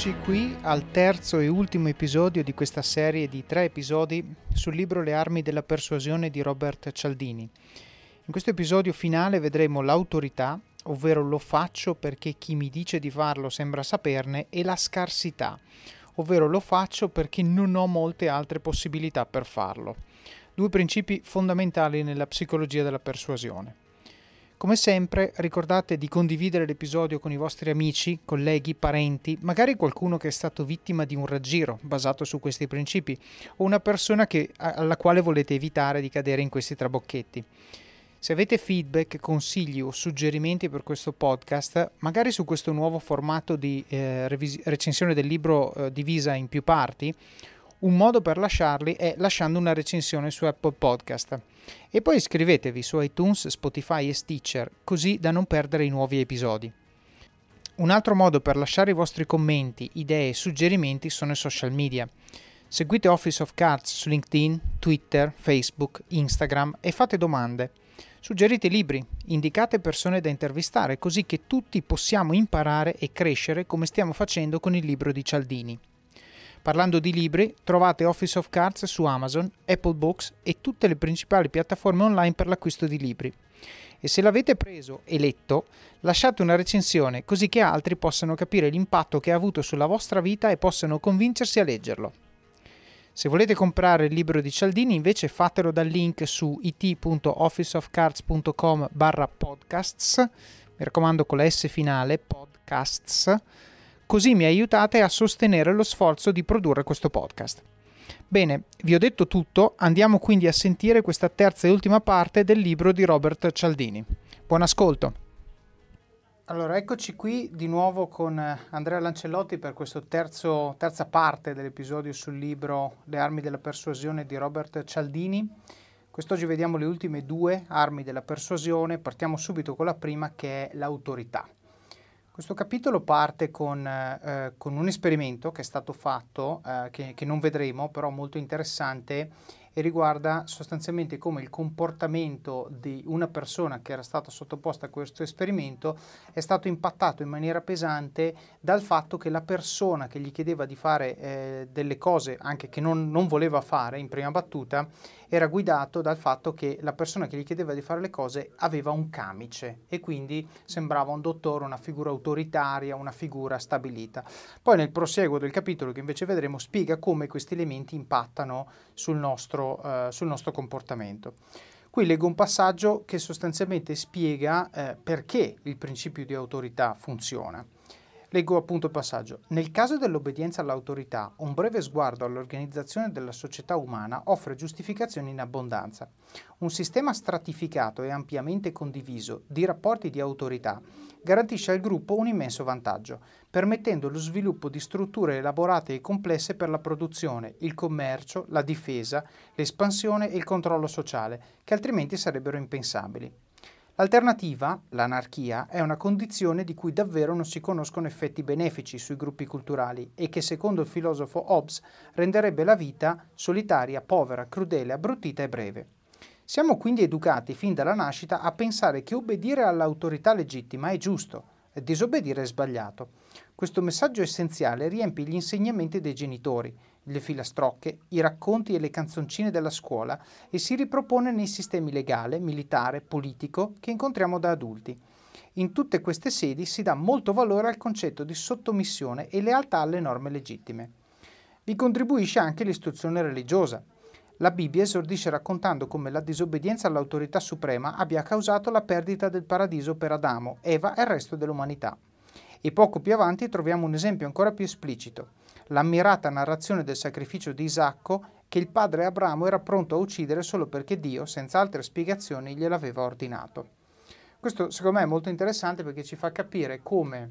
Eccoci qui al terzo e ultimo episodio di questa serie di tre episodi sul libro Le armi della persuasione di Robert Cialdini. In questo episodio finale vedremo l'autorità, ovvero lo faccio perché chi mi dice di farlo sembra saperne, e la scarsità, ovvero lo faccio perché non ho molte altre possibilità per farlo. Due principi fondamentali nella psicologia della persuasione. Come sempre ricordate di condividere l'episodio con i vostri amici, colleghi, parenti, magari qualcuno che è stato vittima di un raggiro basato su questi principi o una persona che, alla quale volete evitare di cadere in questi trabocchetti. Se avete feedback, consigli o suggerimenti per questo podcast, magari su questo nuovo formato di eh, revis- recensione del libro eh, divisa in più parti, un modo per lasciarli è lasciando una recensione su Apple Podcast. E poi iscrivetevi su iTunes, Spotify e Stitcher, così da non perdere i nuovi episodi. Un altro modo per lasciare i vostri commenti, idee e suggerimenti sono i social media. Seguite Office of Cards su LinkedIn, Twitter, Facebook, Instagram e fate domande. Suggerite libri, indicate persone da intervistare così che tutti possiamo imparare e crescere come stiamo facendo con il libro di Cialdini. Parlando di libri, trovate Office of Cards su Amazon, Apple Books e tutte le principali piattaforme online per l'acquisto di libri. E se l'avete preso e letto, lasciate una recensione così che altri possano capire l'impatto che ha avuto sulla vostra vita e possano convincersi a leggerlo. Se volete comprare il libro di Cialdini invece fatelo dal link su it.officeofcards.com barra podcasts, mi raccomando con la S finale, podcasts, così mi aiutate a sostenere lo sforzo di produrre questo podcast. Bene, vi ho detto tutto, andiamo quindi a sentire questa terza e ultima parte del libro di Robert Cialdini. Buon ascolto! Allora, eccoci qui di nuovo con Andrea Lancellotti per questa terza parte dell'episodio sul libro Le armi della persuasione di Robert Cialdini. Quest'oggi vediamo le ultime due armi della persuasione, partiamo subito con la prima che è l'autorità. Questo capitolo parte con, eh, con, un esperimento che è stato fatto, eh, che, che, non vedremo, però molto interessante, e riguarda sostanzialmente come il comportamento di una persona che era stata sottoposta a questo esperimento è stato impattato in maniera pesante dal fatto che la persona che gli chiedeva di fare eh, delle cose anche che non, non voleva fare in prima battuta era guidato dal fatto che la persona che gli chiedeva di fare le cose aveva un camice e quindi sembrava un dottore, una figura autoritaria, una figura stabilita. Poi nel proseguo del capitolo che invece vedremo spiega come questi elementi impattano sul nostro, uh, sul nostro comportamento. Qui leggo un passaggio che sostanzialmente spiega eh, perché il principio di autorità funziona. Leggo appunto il passaggio. Nel caso dell'obbedienza all'autorità, un breve sguardo all'organizzazione della società umana offre giustificazioni in abbondanza. Un sistema stratificato e ampiamente condiviso di rapporti di autorità garantisce al gruppo un immenso vantaggio, permettendo lo sviluppo di strutture elaborate e complesse per la produzione, il commercio, la difesa, l'espansione e il controllo sociale, che altrimenti sarebbero impensabili. L'alternativa, l'anarchia, è una condizione di cui davvero non si conoscono effetti benefici sui gruppi culturali e che, secondo il filosofo Hobbes, renderebbe la vita solitaria, povera, crudele, abbruttita e breve. Siamo quindi educati fin dalla nascita a pensare che obbedire all'autorità legittima è giusto e disobbedire è sbagliato. Questo messaggio essenziale riempie gli insegnamenti dei genitori, le filastrocche, i racconti e le canzoncine della scuola e si ripropone nei sistemi legale, militare, politico che incontriamo da adulti. In tutte queste sedi si dà molto valore al concetto di sottomissione e lealtà alle norme legittime. Vi contribuisce anche l'istruzione religiosa. La Bibbia esordisce raccontando come la disobbedienza all'autorità suprema abbia causato la perdita del paradiso per Adamo, Eva e il resto dell'umanità. E poco più avanti troviamo un esempio ancora più esplicito l'ammirata narrazione del sacrificio di Isacco che il padre Abramo era pronto a uccidere solo perché Dio, senza altre spiegazioni, gliel'aveva ordinato. Questo secondo me è molto interessante perché ci fa capire come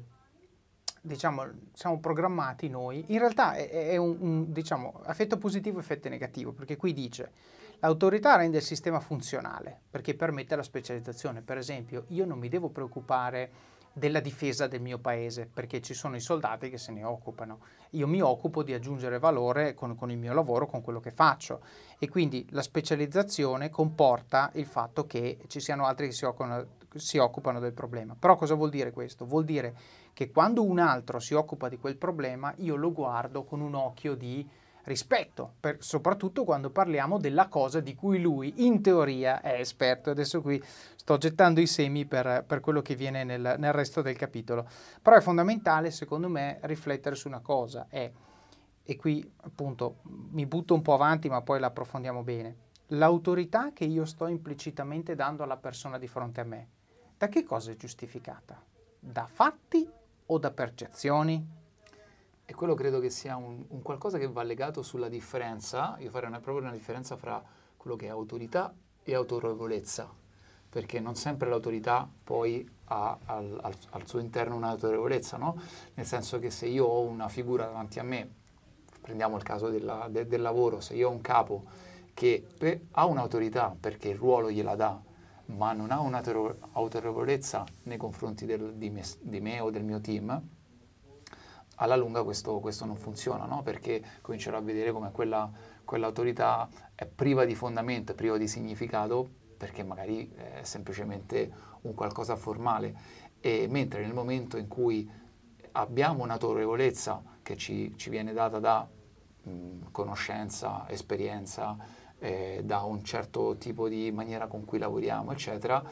diciamo, siamo programmati noi. In realtà è, è un, un diciamo, effetto positivo e effetto negativo, perché qui dice l'autorità rende il sistema funzionale perché permette la specializzazione. Per esempio, io non mi devo preoccupare della difesa del mio paese, perché ci sono i soldati che se ne occupano. Io mi occupo di aggiungere valore con, con, il mio lavoro, con quello che faccio e quindi la specializzazione comporta il fatto che ci siano altri che si occupano, si occupano del problema. Però cosa vuol dire questo? Vuol dire che quando un altro si occupa di quel problema, io lo guardo con un occhio di rispetto, per, soprattutto quando parliamo della cosa di cui lui in teoria è esperto. Adesso qui sto gettando i semi per, per quello che viene nel, nel, resto del capitolo. Però è fondamentale, secondo me, riflettere su una cosa. È, e qui appunto mi butto un po' avanti, ma poi la approfondiamo bene. L'autorità che io sto implicitamente dando alla persona di fronte a me, da che cosa è giustificata? Da fatti o da percezioni? E quello credo che sia un, un, qualcosa che va legato sulla differenza, io farei una, proprio una differenza fra quello che è autorità e autorevolezza, perché non sempre l'autorità poi ha al, al, al suo interno un'autorevolezza, no? Nel senso che se io ho una figura davanti a me, prendiamo il caso della, de, del lavoro, se io ho un capo che per, ha un'autorità perché il ruolo gliela dà, ma non ha un'autorevolezza nei confronti del, di, me, di me o del mio team, alla lunga questo, questo non funziona, no? perché comincerò a vedere come quella, quell'autorità è priva di fondamento, è priva di significato, perché magari è semplicemente un qualcosa formale. E mentre nel momento in cui abbiamo un'autorevolezza che ci, ci viene data da mh, conoscenza, esperienza, eh, da un certo tipo di maniera con cui lavoriamo, eccetera,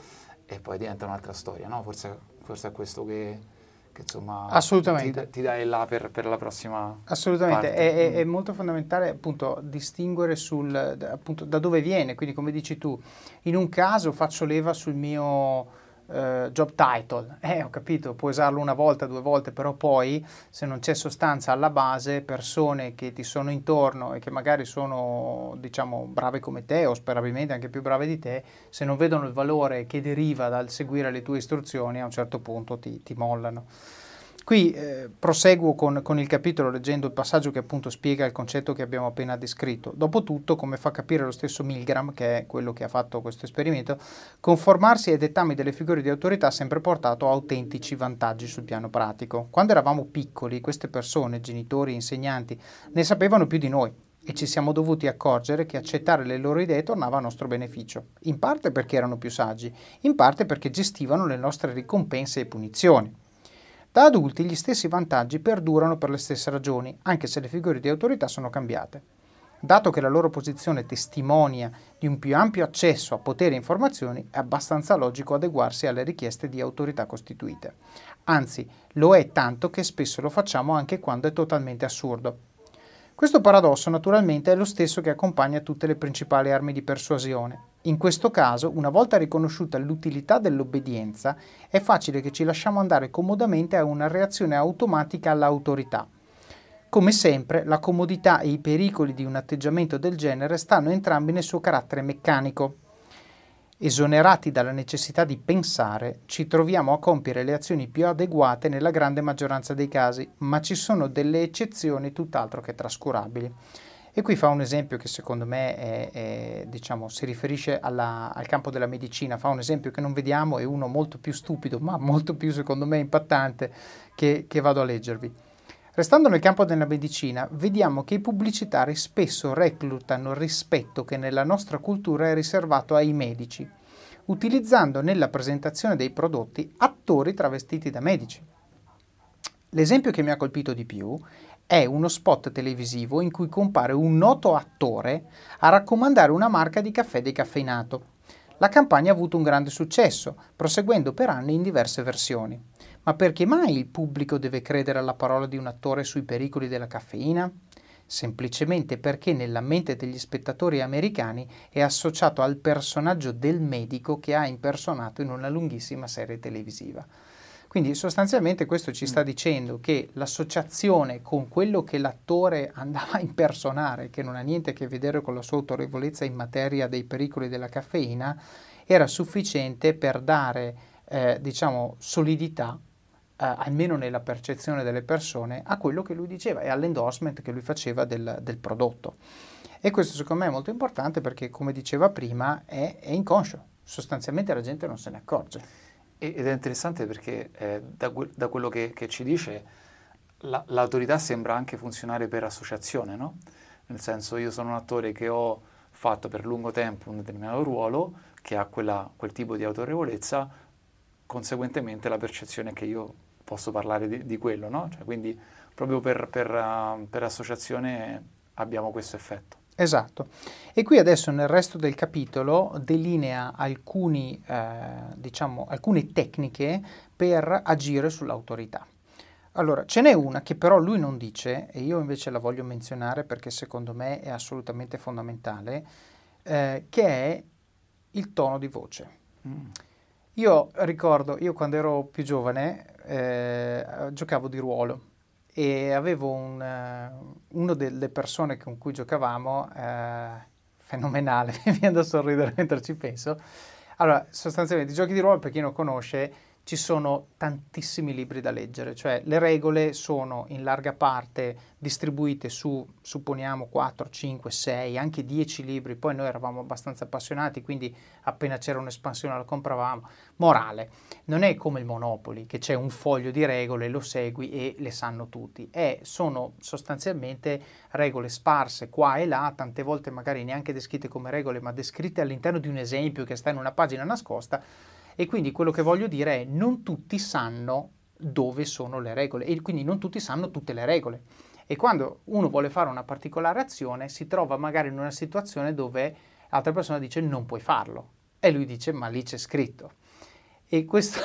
e poi diventa un'altra storia, no? Forse, forse è questo che, che insomma Assolutamente. Ti, ti dai là per, per, la prossima Assolutamente, è, è, molto fondamentale appunto distinguere sul, appunto, da dove viene, quindi come dici tu, in un caso faccio leva sul mio Uh, job title. Eh, ho capito, puoi usarlo una volta, due volte, però poi se non c'è sostanza alla base, persone che ti sono intorno e che magari sono, diciamo, brave come te o sperabilmente anche più brave di te, se non vedono il valore che deriva dal seguire le tue istruzioni, a un certo punto ti, ti mollano. Qui eh, proseguo con, con, il capitolo leggendo il passaggio che appunto spiega il concetto che abbiamo appena descritto. Dopotutto, come fa capire lo stesso Milgram, che è quello che ha fatto questo esperimento, conformarsi ai dettami delle figure di autorità ha sempre portato autentici vantaggi sul piano pratico. Quando eravamo piccoli, queste persone, genitori, insegnanti, ne sapevano più di noi e ci siamo dovuti accorgere che accettare le loro idee tornava a nostro beneficio, in parte perché erano più saggi, in parte perché gestivano le nostre ricompense e punizioni. Da adulti gli stessi vantaggi perdurano per le stesse ragioni, anche se le figure di autorità sono cambiate. Dato che la loro posizione testimonia di un più ampio accesso a potere e informazioni, è abbastanza logico adeguarsi alle richieste di autorità costituite. Anzi, lo è tanto che spesso lo facciamo anche quando è totalmente assurdo. Questo paradosso naturalmente è lo stesso che accompagna tutte le principali armi di persuasione. In questo caso, una volta riconosciuta l'utilità dell'obbedienza, è facile che ci lasciamo andare comodamente a una reazione automatica all'autorità. Come sempre, la comodità e i pericoli di un atteggiamento del genere stanno entrambi nel suo carattere meccanico. Esonerati dalla necessità di pensare, ci troviamo a compiere le azioni più adeguate nella grande maggioranza dei casi, ma ci sono delle eccezioni tutt'altro che trascurabili. E qui fa un esempio che secondo me è, è, diciamo, si riferisce alla, al campo della medicina, fa un esempio che non vediamo e uno molto più stupido, ma molto più secondo me impattante che, che vado a leggervi. Restando nel campo della medicina, vediamo che i pubblicitari spesso reclutano il rispetto che nella nostra cultura è riservato ai medici, utilizzando nella presentazione dei prodotti attori travestiti da medici. L'esempio che mi ha colpito di più è uno spot televisivo in cui compare un noto attore a raccomandare una marca di caffè decaffeinato. La campagna ha avuto un grande successo, proseguendo per anni in diverse versioni. Ma perché mai il pubblico deve credere alla parola di un attore sui pericoli della caffeina? Semplicemente perché nella mente degli spettatori americani è associato al personaggio del medico che ha impersonato in una lunghissima serie televisiva. Quindi sostanzialmente questo ci sta mm. dicendo che l'associazione con quello che l'attore andava a impersonare, che non ha niente a che vedere con la sua autorevolezza in materia dei pericoli della caffeina, era sufficiente per dare eh, diciamo solidità eh, almeno nella percezione delle persone, a quello che lui diceva e all'endorsement che lui faceva del, del prodotto. E questo secondo me è molto importante perché, come diceva prima, è, è inconscio. Sostanzialmente la gente non se ne accorge. Ed è interessante perché eh, da, da, quello che, che ci dice la, l'autorità sembra anche funzionare per associazione, no? Nel senso io sono un attore che ho fatto per lungo tempo un determinato ruolo, che ha quella, quel tipo di autorevolezza, conseguentemente la percezione è che io posso parlare di, di quello, no? Cioè, quindi proprio per, per, uh, per associazione abbiamo questo effetto. Esatto. E qui adesso nel resto del capitolo delinea alcuni, eh, diciamo, alcune tecniche per agire sull'autorità. Allora, ce n'è una che però lui non dice, e io invece la voglio menzionare perché secondo me è assolutamente fondamentale, eh, che è il tono di voce. Mm. Io ricordo, io quando ero più giovane eh, giocavo di ruolo e avevo un, uh, una delle persone con cui giocavamo, uh, fenomenale, mi viene da sorridere mentre ci penso. Allora, sostanzialmente, i giochi di ruolo, per chi non conosce, ci sono tantissimi libri da leggere, cioè le regole sono in larga parte distribuite su, supponiamo, 4, 5, 6, anche 10 libri, poi noi eravamo abbastanza appassionati, quindi appena c'era un'espansione la compravamo. Morale, non è come il Monopoli, che c'è un foglio di regole, lo segui e le sanno tutti, è, sono sostanzialmente regole sparse qua e là, tante volte magari neanche descritte come regole, ma descritte all'interno di un esempio che sta in una pagina nascosta, e quindi quello che voglio dire è non tutti sanno dove sono le regole e quindi non tutti sanno tutte le regole. E quando uno vuole fare una particolare azione si trova magari in una situazione dove l'altra persona dice non puoi farlo e lui dice ma lì c'è scritto. E questo,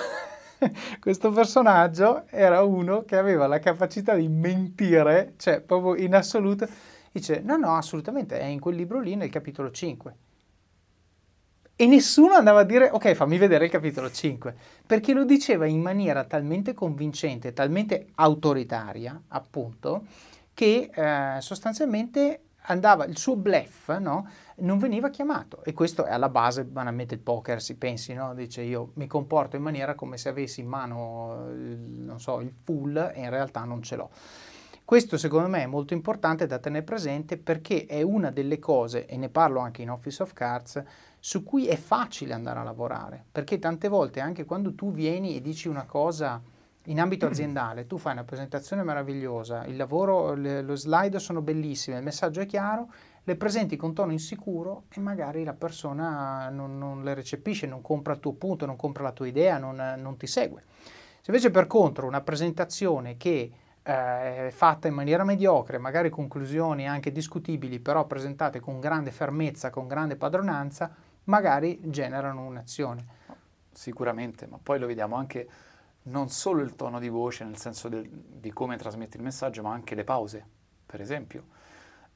questo personaggio era uno che aveva la capacità di mentire, cioè proprio in assoluto, dice no no assolutamente è in quel libro lì nel capitolo 5 e nessuno andava a dire ok fammi vedere il capitolo 5 perché lo diceva in maniera talmente convincente, talmente autoritaria appunto che eh, sostanzialmente andava il suo bluff no? non veniva chiamato e questo è alla base banalmente il poker si pensi no? dice io mi comporto in maniera come se avessi in mano non so il full e in realtà non ce l'ho questo secondo me è molto importante da tenere presente perché è una delle cose, e ne parlo anche in Office of Cards, su cui è facile andare a lavorare, perché tante volte anche quando tu vieni e dici una cosa in ambito aziendale, tu fai una presentazione meravigliosa, il lavoro, le, lo slide sono bellissime, il messaggio è chiaro, le presenti con tono insicuro e magari la persona non, non le recepisce, non compra il tuo punto, non compra la tua idea, non, non ti segue. Se invece per contro una presentazione che eh, fatta in maniera mediocre, magari conclusioni anche discutibili, però presentate con grande fermezza, con grande padronanza, magari generano un'azione. Sicuramente, ma poi lo vediamo anche non solo il tono di voce, nel senso del, di come trasmetti il messaggio, ma anche le pause, per esempio.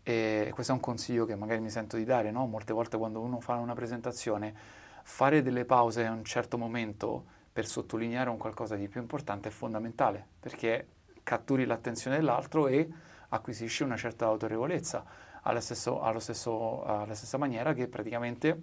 E questo è un consiglio che magari mi sento di dare, no? Molte volte quando uno fa una presentazione, fare delle pause a un certo momento per sottolineare un qualcosa di più importante è fondamentale, perché catturi l'attenzione dell'altro e acquisisci una certa autorevolezza, alla, stesso, stesso, alla stessa maniera che praticamente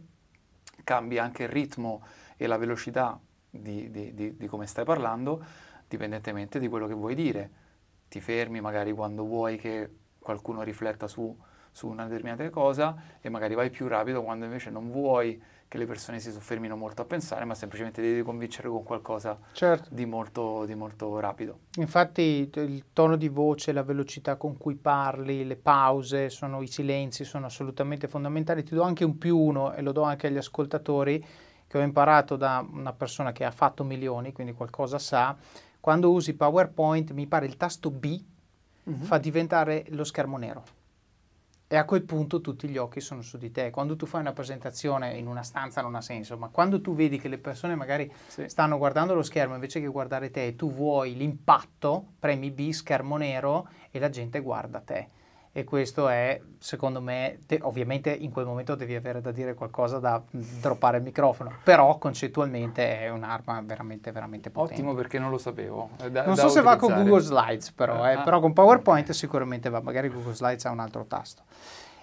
cambia anche il ritmo e la velocità di, di, di, di, come stai parlando, dipendentemente di quello che vuoi dire. Ti fermi magari quando vuoi che qualcuno rifletta su, su una determinata cosa e magari vai più rapido quando invece non vuoi che le persone si soffermino molto a pensare, ma semplicemente devi convincere con qualcosa certo. di, molto, di, molto, rapido. Infatti il tono di voce, la velocità con cui parli, le pause, sono, i silenzi sono assolutamente fondamentali. Ti do anche un più uno e lo do anche agli ascoltatori che ho imparato da una persona che ha fatto milioni, quindi qualcosa sa. Quando usi PowerPoint, mi pare il tasto B mm-hmm. fa diventare lo schermo nero e a quel punto tutti gli occhi sono su di te. Quando tu fai una presentazione in una stanza non ha senso, ma quando tu vedi che le persone magari sì. stanno guardando lo schermo invece che guardare te e tu vuoi l'impatto, premi B, schermo nero e la gente guarda te. E questo è, secondo me, te, ovviamente in quel momento devi avere da dire qualcosa da droppare il microfono, però concettualmente è un'arma veramente, veramente potente. Ottimo perché non lo sapevo. Da, non so se va con Google Slides però, eh, ah, però con PowerPoint okay. sicuramente va, magari Google Slides ha un altro tasto.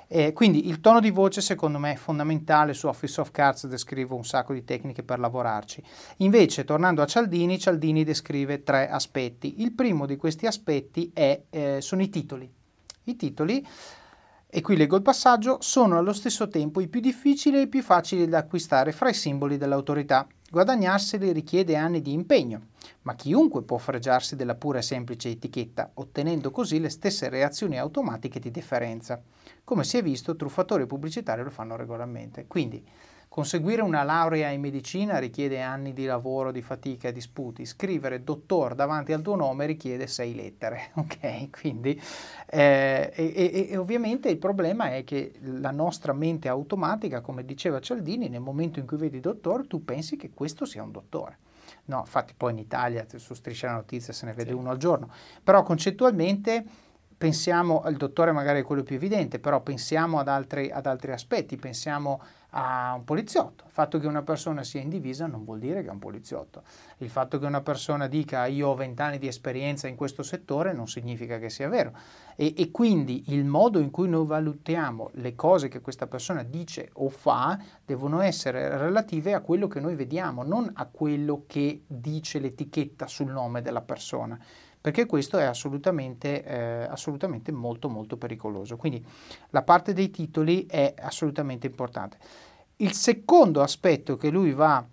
Eh, quindi il tono di voce secondo me è fondamentale, su Office of Cards descrivo un sacco di tecniche per lavorarci. Invece, tornando a Cialdini, Cialdini descrive tre aspetti. Il primo di questi aspetti è, eh, sono i titoli i titoli, e qui leggo il passaggio, sono allo stesso tempo i più difficili e i più facili da acquistare fra i simboli dell'autorità. Guadagnarseli richiede anni di impegno, ma chiunque può fregiarsi della pura e semplice etichetta, ottenendo così le stesse reazioni automatiche di deferenza. Come si è visto, truffatori pubblicitari lo fanno regolarmente. Quindi, Conseguire una laurea in medicina richiede anni di lavoro, di fatica e di sputi. Scrivere dottor davanti al tuo nome richiede sei lettere, ok? Quindi, eh, e, e, ovviamente il problema è che la nostra mente automatica, come diceva Cialdini, nel momento in cui vedi dottor, tu pensi che questo sia un dottore. No, infatti poi in Italia su Striscia la Notizia se ne vede sì. uno al giorno, però concettualmente pensiamo, il dottore magari è quello più evidente, però pensiamo ad altri, ad altri aspetti, pensiamo a un poliziotto. Il fatto che una persona sia in divisa non vuol dire che è un poliziotto. Il fatto che una persona dica io ho vent'anni di esperienza in questo settore non significa che sia vero. E, e, quindi il modo in cui noi valutiamo le cose che questa persona dice o fa devono essere relative a quello che noi vediamo, non a quello che dice l'etichetta sul nome della persona perché questo è assolutamente, eh, assolutamente molto molto pericoloso. Quindi la parte dei titoli è assolutamente importante. Il secondo aspetto che lui va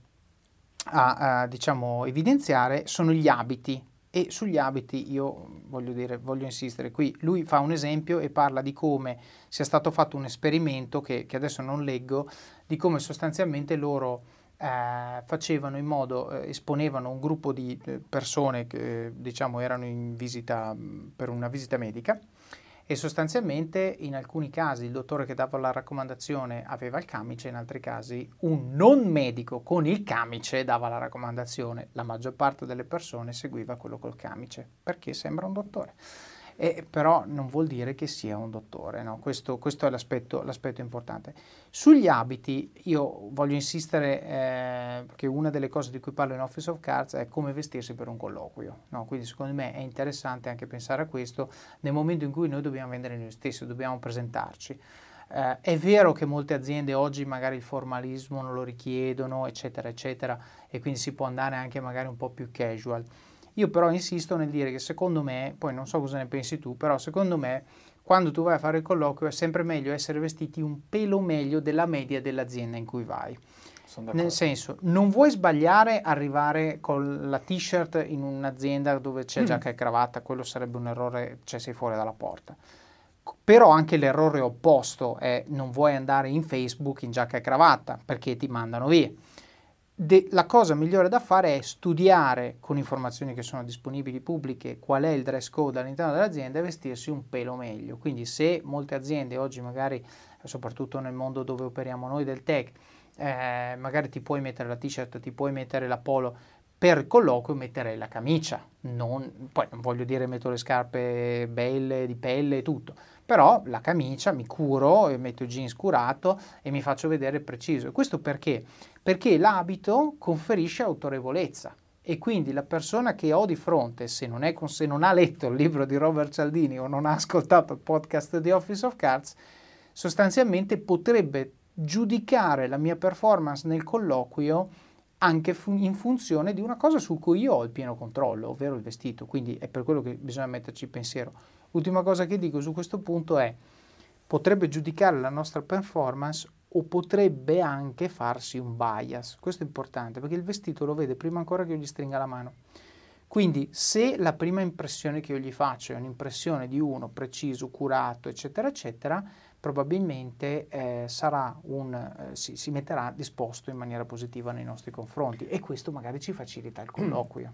a, a diciamo, evidenziare sono gli abiti e sugli abiti io voglio, dire, voglio insistere qui. Lui fa un esempio e parla di come sia stato fatto un esperimento che, che adesso non leggo, di come sostanzialmente loro eh, facevano in modo, eh, esponevano un gruppo di eh, persone che diciamo erano in visita mm, per una visita medica e sostanzialmente in alcuni casi il dottore che dava la raccomandazione aveva il camice, in altri casi un non medico con il camice dava la raccomandazione. La maggior parte delle persone seguiva quello col camice perché sembra un dottore e, però non vuol dire che sia un dottore, no? questo, questo, è l'aspetto, l'aspetto, importante. Sugli abiti io voglio insistere eh, perché una delle cose di cui parlo in Office of Cards è come vestirsi per un colloquio, no? quindi secondo me è interessante anche pensare a questo nel momento in cui noi dobbiamo vendere noi stessi, dobbiamo presentarci. Eh, è vero che molte aziende oggi magari il formalismo non lo richiedono, eccetera, eccetera, e quindi si può andare anche magari un po' più casual. Io però insisto nel dire che secondo me, poi non so cosa ne pensi tu, però secondo me quando tu vai a fare il colloquio è sempre meglio essere vestiti un pelo meglio della media dell'azienda in cui vai. Nel senso, non vuoi sbagliare arrivare con la t-shirt in un'azienda dove c'è mm. giacca e cravatta, quello sarebbe un errore, cioè sei fuori dalla porta. Però anche l'errore opposto è non vuoi andare in Facebook in giacca e cravatta perché ti mandano via de- la cosa migliore da fare è studiare con informazioni che sono disponibili pubbliche qual è il dress code all'interno dell'azienda e vestirsi un pelo meglio. Quindi se molte aziende oggi magari, soprattutto nel mondo dove operiamo noi del tech, eh, magari ti puoi mettere la t-shirt, ti puoi mettere la polo, per il colloquio metterei la camicia, non, poi non voglio dire metto le scarpe belle, di pelle e tutto, però la camicia mi curo, metto il jeans curato e mi faccio vedere preciso. Questo perché? Perché l'abito conferisce autorevolezza e quindi la persona che ho di fronte, se non, è, se non ha letto il libro di Robert Cialdini o non ha ascoltato il podcast di Office of Cards, sostanzialmente potrebbe giudicare la mia performance nel colloquio anche in funzione di una cosa su cui io ho il pieno controllo, ovvero il vestito, quindi è per quello che bisogna metterci pensiero. L'ultima cosa che dico su questo punto è potrebbe giudicare la nostra performance o potrebbe anche farsi un bias. Questo è importante perché il vestito lo vede prima ancora che io gli stringa la mano. Quindi se la prima impressione che io gli faccio è un'impressione di uno preciso, curato, eccetera, eccetera, probabilmente eh, un, eh, si, si, metterà disposto in maniera positiva nei nostri confronti e questo magari ci facilita il colloquio.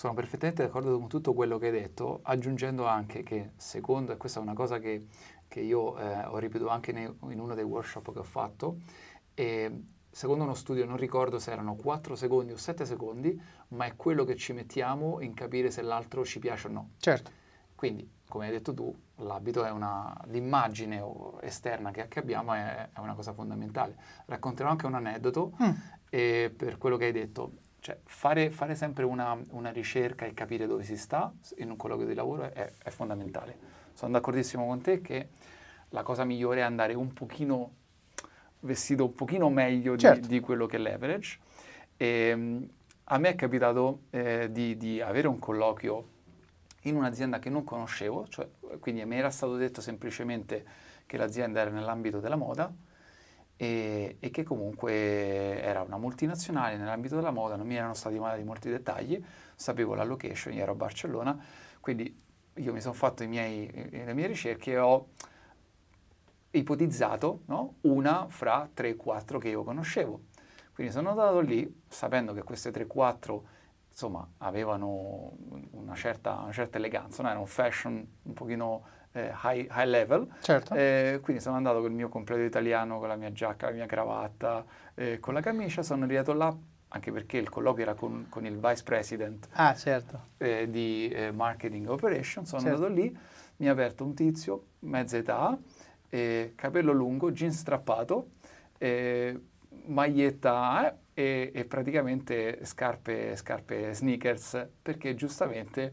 Sono perfettamente d'accordo con tutto quello che hai detto, aggiungendo anche che secondo, e questa è una cosa che, che io eh, ho ripetuto anche nei, in uno dei workshop che ho fatto, e secondo uno studio non ricordo se erano 4 secondi o 7 secondi, ma è quello che ci mettiamo in capire se l'altro ci piace o no. Certo. Quindi, come hai detto tu, l'abito è una, l'immagine esterna che, che abbiamo è, è, una cosa fondamentale. Racconterò anche un aneddoto mm. e per quello che hai detto cioè, fare, fare sempre una, una, ricerca e capire dove si sta in un colloquio di lavoro è, è, fondamentale. Sono d'accordissimo con te che la cosa migliore è andare un pochino vestito un pochino meglio di, certo. di quello che è l'average. E, ehm, a me è capitato eh, di, di, avere un colloquio in un'azienda che non conoscevo, cioè, quindi mi era stato detto semplicemente che l'azienda era nell'ambito della moda, e, e, che comunque era una multinazionale nell'ambito della moda, non mi erano stati dati molti dettagli, sapevo la location, io ero a Barcellona, quindi io mi sono fatto miei, le mie ricerche e ho ipotizzato no? una fra 3-4 che io conoscevo. Quindi sono andato lì sapendo che queste 3-4 insomma avevano una certa, una certa eleganza, no? era un fashion un pochino eh, high, high, level. Certo. Eh, quindi sono andato con il mio completo italiano, con la mia giacca, la mia cravatta, eh, con la camicia, sono arrivato là anche perché il colloquio era con, con il vice president ah, certo. Eh, di eh, marketing operations, sono certo. andato lì, mi ha aperto un tizio, mezza età, capello lungo, jeans strappato, maglietta e, e, praticamente scarpe, scarpe sneakers, perché giustamente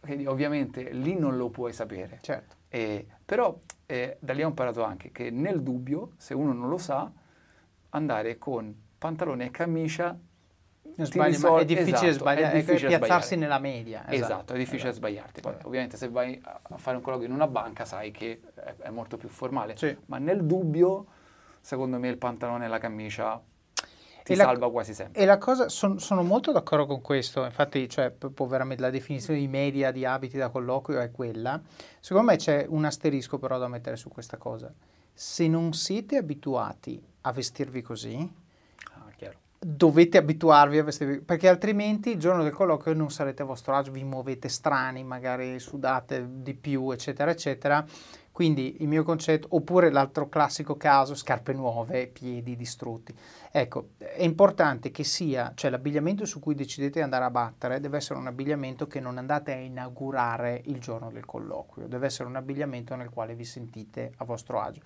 Quindi ovviamente lì non lo puoi sapere. Certo. Eh, però eh, da lì ho imparato anche che nel dubbio, se uno non lo sa, andare con pantalone e camicia Sbagli, risol- è difficile, esatto, sbagliare, è difficile piazzarsi sbagliare. nella media. Esatto, esatto è difficile esatto. sbagliarti. Poi, ovviamente se vai a fare un colloquio in una banca sai che è, è molto più formale, sì. ma nel dubbio, secondo me il pantalone e la camicia ti la, salva quasi sempre. E la cosa, son, sono molto d'accordo con questo, infatti cioè, veramente la definizione di media di abiti da colloquio è quella. Secondo me c'è un asterisco però da mettere su questa cosa. Se non siete abituati a vestirvi così, ah, dovete abituarvi a vestirvi, perché altrimenti il giorno del colloquio non sarete a vostro agio, vi muovete strani, magari sudate di più, eccetera, eccetera quindi il mio concetto, oppure l'altro classico caso, scarpe nuove, piedi distrutti. Ecco, è importante che sia, cioè l'abbigliamento su cui decidete di andare a battere deve essere un abbigliamento che non andate a inaugurare il giorno del colloquio, deve essere un abbigliamento nel quale vi sentite a vostro agio.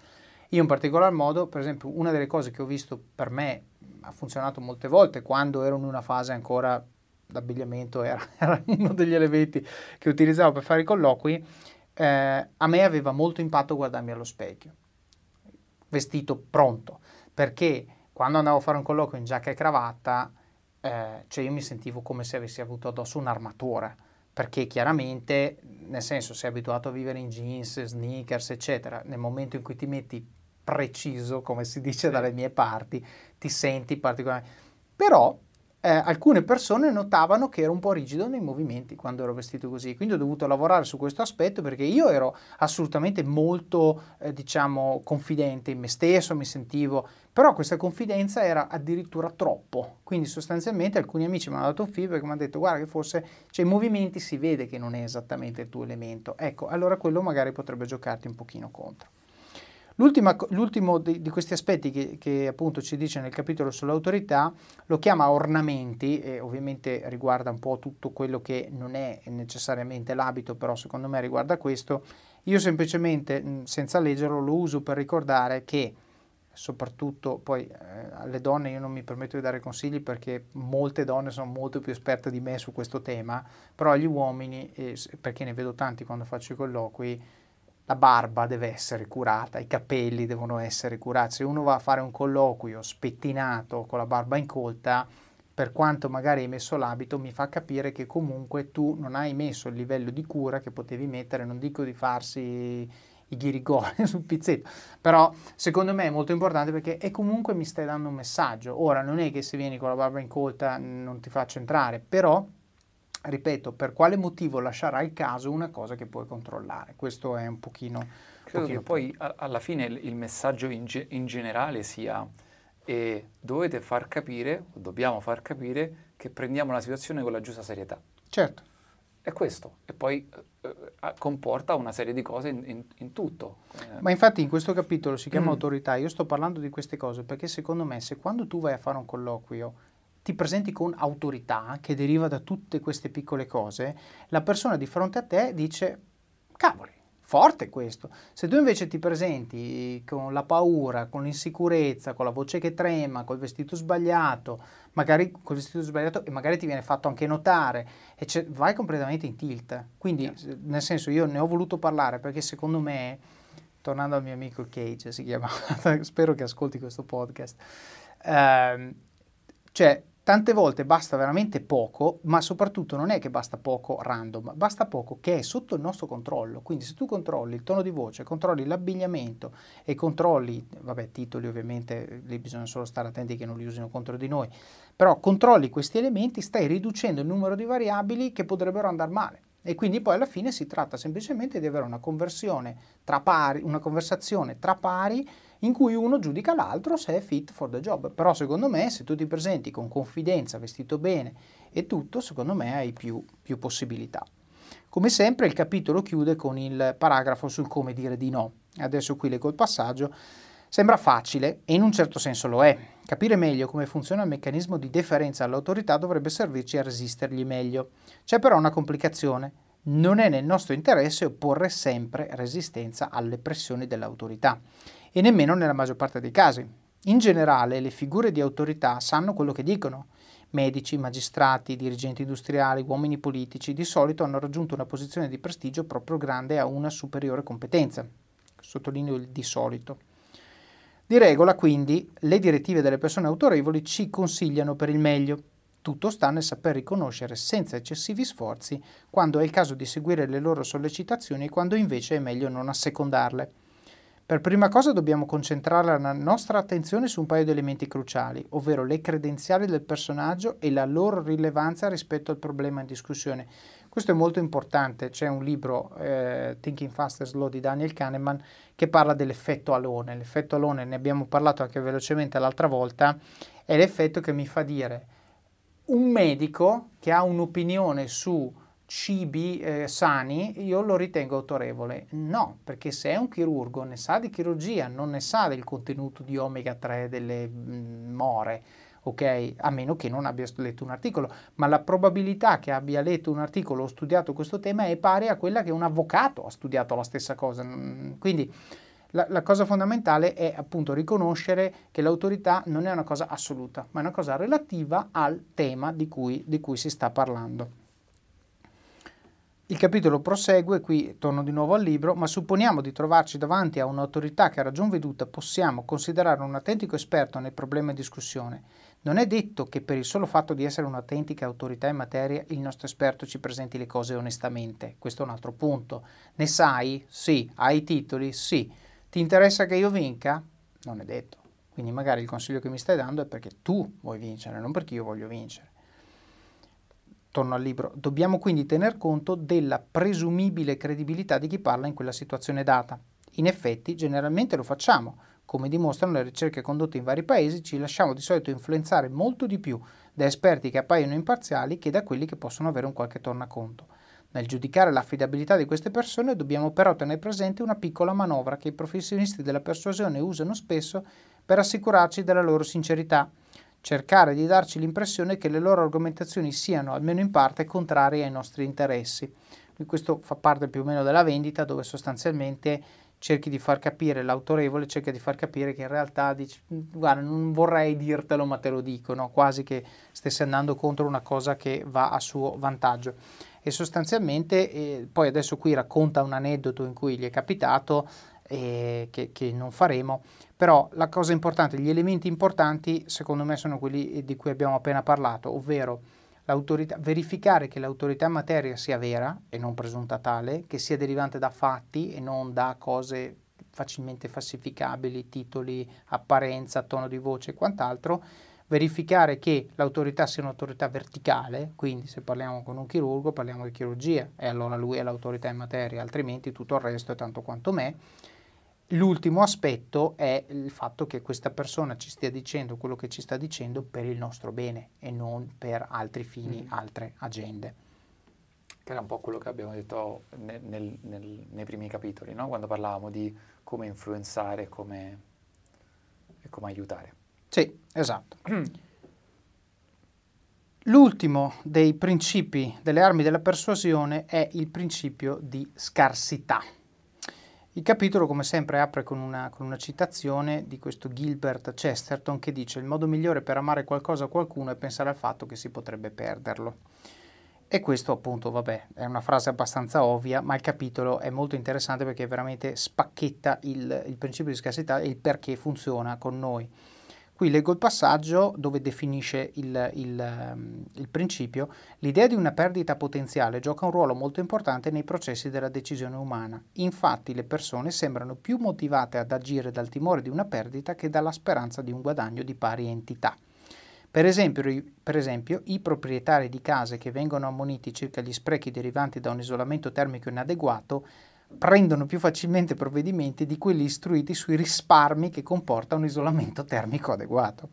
Io in particolar modo, per esempio, una delle cose che ho visto per me ha funzionato molte volte quando ero in una fase ancora l'abbigliamento era, era uno degli elementi che utilizzavo per fare i colloqui, eh, a me aveva molto impatto guardarmi allo specchio, vestito pronto, perché quando andavo a fare un colloquio in giacca e cravatta, eh, cioè io mi sentivo come se avessi avuto addosso un'armatura, perché chiaramente, nel senso, sei abituato a vivere in jeans, sneakers, eccetera, nel momento in cui ti metti preciso, come si dice dalle mie parti, ti senti particolarmente... Però eh, alcune persone notavano che ero un po' rigido nei movimenti quando ero vestito così, quindi ho dovuto lavorare su questo aspetto perché io ero assolutamente molto, eh, diciamo, confidente in me stesso, mi sentivo, però questa confidenza era addirittura troppo, quindi sostanzialmente alcuni amici mi hanno dato un feedback, mi hanno detto guarda che forse, cioè i movimenti si vede che non è esattamente il tuo elemento, ecco, allora quello magari potrebbe giocarti un pochino contro. L'ultimo di, di, questi aspetti che, che, appunto ci dice nel capitolo sull'autorità lo chiama ornamenti e ovviamente riguarda un po' tutto quello che non è necessariamente l'abito, però secondo me riguarda questo. Io semplicemente, senza leggerlo, lo uso per ricordare che soprattutto poi eh, alle donne io non mi permetto di dare consigli perché molte donne sono molto più esperte di me su questo tema, però agli uomini, eh, perché ne vedo tanti quando faccio i colloqui, la barba deve essere curata, i capelli devono essere curati. Se uno va a fare un colloquio spettinato con la barba incolta, per quanto magari hai messo l'abito, mi fa capire che comunque tu non hai messo il livello di cura che potevi mettere, non dico di farsi i ghirigori sul pizzetto, però secondo me è molto importante perché è comunque mi stai dando un messaggio. Ora non è che se vieni con la barba incolta non ti faccio entrare, però ripeto, per quale motivo lascerai il caso una cosa che puoi controllare? Questo è un pochino... Credo pochino che poi a, alla fine il, il messaggio in, ge, in, generale sia e dovete far capire, dobbiamo far capire, che prendiamo la situazione con la giusta serietà. Certo. È questo. E poi eh, eh comporta una serie di cose in, in, in tutto. Eh. Ma infatti in questo capitolo si chiama mm. autorità. Io sto parlando di queste cose perché secondo me se quando tu vai a fare un colloquio ti presenti con autorità che deriva da tutte queste piccole cose, la persona di fronte a te dice, cavoli, forte questo. Se tu invece ti presenti con la paura, con l'insicurezza, con la voce che trema, col vestito sbagliato, magari col vestito sbagliato e magari ti viene fatto anche notare, e vai completamente in tilt. Quindi, yeah. nel senso, io ne ho voluto parlare perché secondo me, tornando al mio amico Cage, si chiama, spero che ascolti questo podcast, ehm, cioè Tante volte basta veramente poco, ma soprattutto non è che basta poco random, basta poco che è sotto il nostro controllo. Quindi se tu controlli il tono di voce, controlli l'abbigliamento e controlli, vabbè, titoli ovviamente, lì bisogna solo stare attenti che non li usino contro di noi, però controlli questi elementi, stai riducendo il numero di variabili che potrebbero andare male. E quindi poi alla fine si tratta semplicemente di avere una conversione tra pari, una conversazione tra pari in cui uno giudica l'altro se è fit for the job. Però secondo me se tu ti presenti con confidenza, vestito bene e tutto, secondo me hai più, più possibilità. Come sempre il capitolo chiude con il paragrafo sul come dire di no. Adesso qui leggo il passaggio. Sembra facile e in un certo senso lo è. Capire meglio come funziona il meccanismo di deferenza all'autorità dovrebbe servirci a resistergli meglio. C'è però una complicazione. Non è nel nostro interesse opporre sempre resistenza alle pressioni dell'autorità e nemmeno nella maggior parte dei casi. In generale le figure di autorità sanno quello che dicono. Medici, magistrati, dirigenti industriali, uomini politici di solito hanno raggiunto una posizione di prestigio proprio grande a una superiore competenza. Sottolineo il di solito. Di regola, quindi, le direttive delle persone autorevoli ci consigliano per il meglio. Tutto sta nel saper riconoscere senza eccessivi sforzi quando è il caso di seguire le loro sollecitazioni e quando invece è meglio non assecondarle. Per prima cosa dobbiamo concentrare la nostra attenzione su un paio di elementi cruciali, ovvero le credenziali del personaggio e la loro rilevanza rispetto al problema in discussione. Questo è molto importante, c'è un libro, eh, Thinking Fast and Slow di Daniel Kahneman, che parla dell'effetto alone. L'effetto alone, ne abbiamo parlato anche velocemente l'altra volta, è l'effetto che mi fa dire un medico che ha un'opinione su cibi eh, sani, io lo ritengo autorevole. No, perché se è un chirurgo ne sa di chirurgia, non ne sa del contenuto di omega 3 delle mh, mm, more, ok? A meno che non abbia letto un articolo, ma la probabilità che abbia letto un articolo o studiato questo tema è pari a quella che un avvocato ha studiato la stessa cosa. Mm, quindi la, la cosa fondamentale è appunto riconoscere che l'autorità non è una cosa assoluta, ma è una cosa relativa al tema di cui, di cui si sta parlando. Il capitolo prosegue, qui torno di nuovo al libro, ma supponiamo di trovarci davanti a un'autorità che a ragion veduta possiamo considerare un autentico esperto nel problema in discussione. Non è detto che per il solo fatto di essere un'autentica autorità in materia il nostro esperto ci presenti le cose onestamente. Questo è un altro punto. Ne sai? Sì. Hai i titoli? Sì. Ti interessa che io vinca? Non è detto. Quindi magari il consiglio che mi stai dando è perché tu vuoi vincere, non perché io voglio vincere torno al libro, dobbiamo quindi tener conto della presumibile credibilità di chi parla in quella situazione data. In effetti, generalmente lo facciamo. Come dimostrano le ricerche condotte in vari paesi, ci lasciamo di solito influenzare molto di più da esperti che appaiono imparziali che da quelli che possono avere un qualche tornaconto. Nel giudicare l'affidabilità di queste persone dobbiamo però tenere presente una piccola manovra che i professionisti della persuasione usano spesso per assicurarci della loro sincerità cercare di darci l'impressione che le loro argomentazioni siano, almeno in parte, contrarie ai nostri interessi. Questo fa parte più o meno della vendita, dove sostanzialmente cerchi di far capire, l'autorevole cerca di far capire che in realtà dici, guarda, non vorrei dirtelo, ma te lo dico, no? quasi che stesse andando contro una cosa che va a suo vantaggio. E sostanzialmente, eh, poi adesso qui racconta un aneddoto in cui gli è capitato, eh, che, che non faremo, però la cosa importante, gli elementi importanti secondo me sono quelli di cui abbiamo appena parlato, ovvero verificare che l'autorità in materia sia vera e non presunta tale, che sia derivante da fatti e non da cose facilmente falsificabili, titoli, apparenza, tono di voce e quant'altro, verificare che l'autorità sia un'autorità verticale, quindi se parliamo con un chirurgo parliamo di chirurgia e allora lui è l'autorità in materia, altrimenti tutto il resto è tanto quanto me. L'ultimo aspetto è il fatto che questa persona ci stia dicendo quello che ci sta dicendo per il nostro bene e non per altri fini, mm. altre agende. Che era un po' quello che abbiamo detto nel, nel, nel, nei primi capitoli, no? quando parlavamo di come influenzare come, e come aiutare. Sì, esatto. L'ultimo dei principi delle armi della persuasione è il principio di scarsità. Il capitolo, come sempre, apre con una, con una, citazione di questo Gilbert Chesterton che dice: Il modo migliore per amare qualcosa a qualcuno è pensare al fatto che si potrebbe perderlo. E questo appunto, vabbè, è una frase abbastanza ovvia, ma il capitolo è molto interessante perché veramente spacchetta il, il principio di scarsità e il perché funziona con noi. Qui leggo il passaggio dove definisce il, il, ehm, il, principio. L'idea di una perdita potenziale gioca un ruolo molto importante nei processi della decisione umana. Infatti le persone sembrano più motivate ad agire dal timore di una perdita che dalla speranza di un guadagno di pari entità. Per esempio, per esempio, i proprietari di case che vengono ammoniti circa gli sprechi derivanti da un isolamento termico inadeguato prendono più facilmente provvedimenti di quelli istruiti sui risparmi che comporta un isolamento termico adeguato.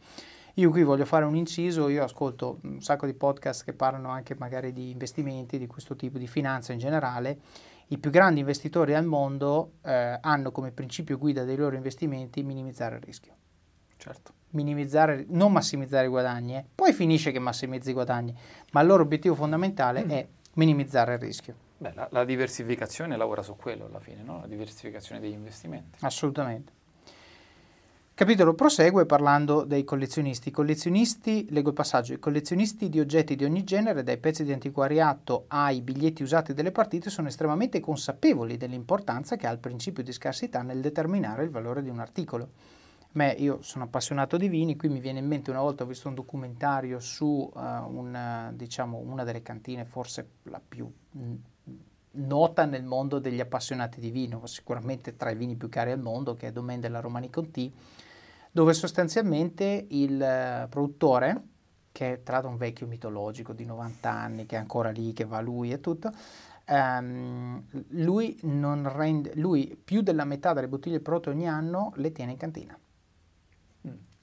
Io qui voglio fare un inciso, io ascolto un sacco di podcast che parlano anche magari di investimenti, di questo tipo di finanza in generale. I più grandi investitori al mondo eh, hanno come principio guida dei loro investimenti minimizzare il rischio. Certo minimizzare, non massimizzare i guadagni, eh. poi finisce che massimizzi i guadagni, ma il loro obiettivo fondamentale mm. è minimizzare il rischio. Beh, la, la, diversificazione lavora su quello alla fine, no? la diversificazione degli investimenti. Assolutamente. Capitolo prosegue parlando dei collezionisti. Collezionisti, leggo il passaggio, i collezionisti di oggetti di ogni genere, dai pezzi di antiquariato ai biglietti usati delle partite, sono estremamente consapevoli dell'importanza che ha il principio di scarsità nel determinare il valore di un articolo. Beh, io sono appassionato di vini, qui mi viene in mente una volta ho visto un documentario su uh, una, diciamo, una delle cantine, forse la più nota nel mondo degli appassionati di vino, sicuramente tra i vini più cari al mondo, che è Domaine della Romani Conti, dove sostanzialmente il uh, produttore, che è tra l'altro un vecchio mitologico di 90 anni, che è ancora lì, che va lui e tutto, um, lui, rende, lui più della metà delle bottiglie prodotte ogni anno le tiene in cantina.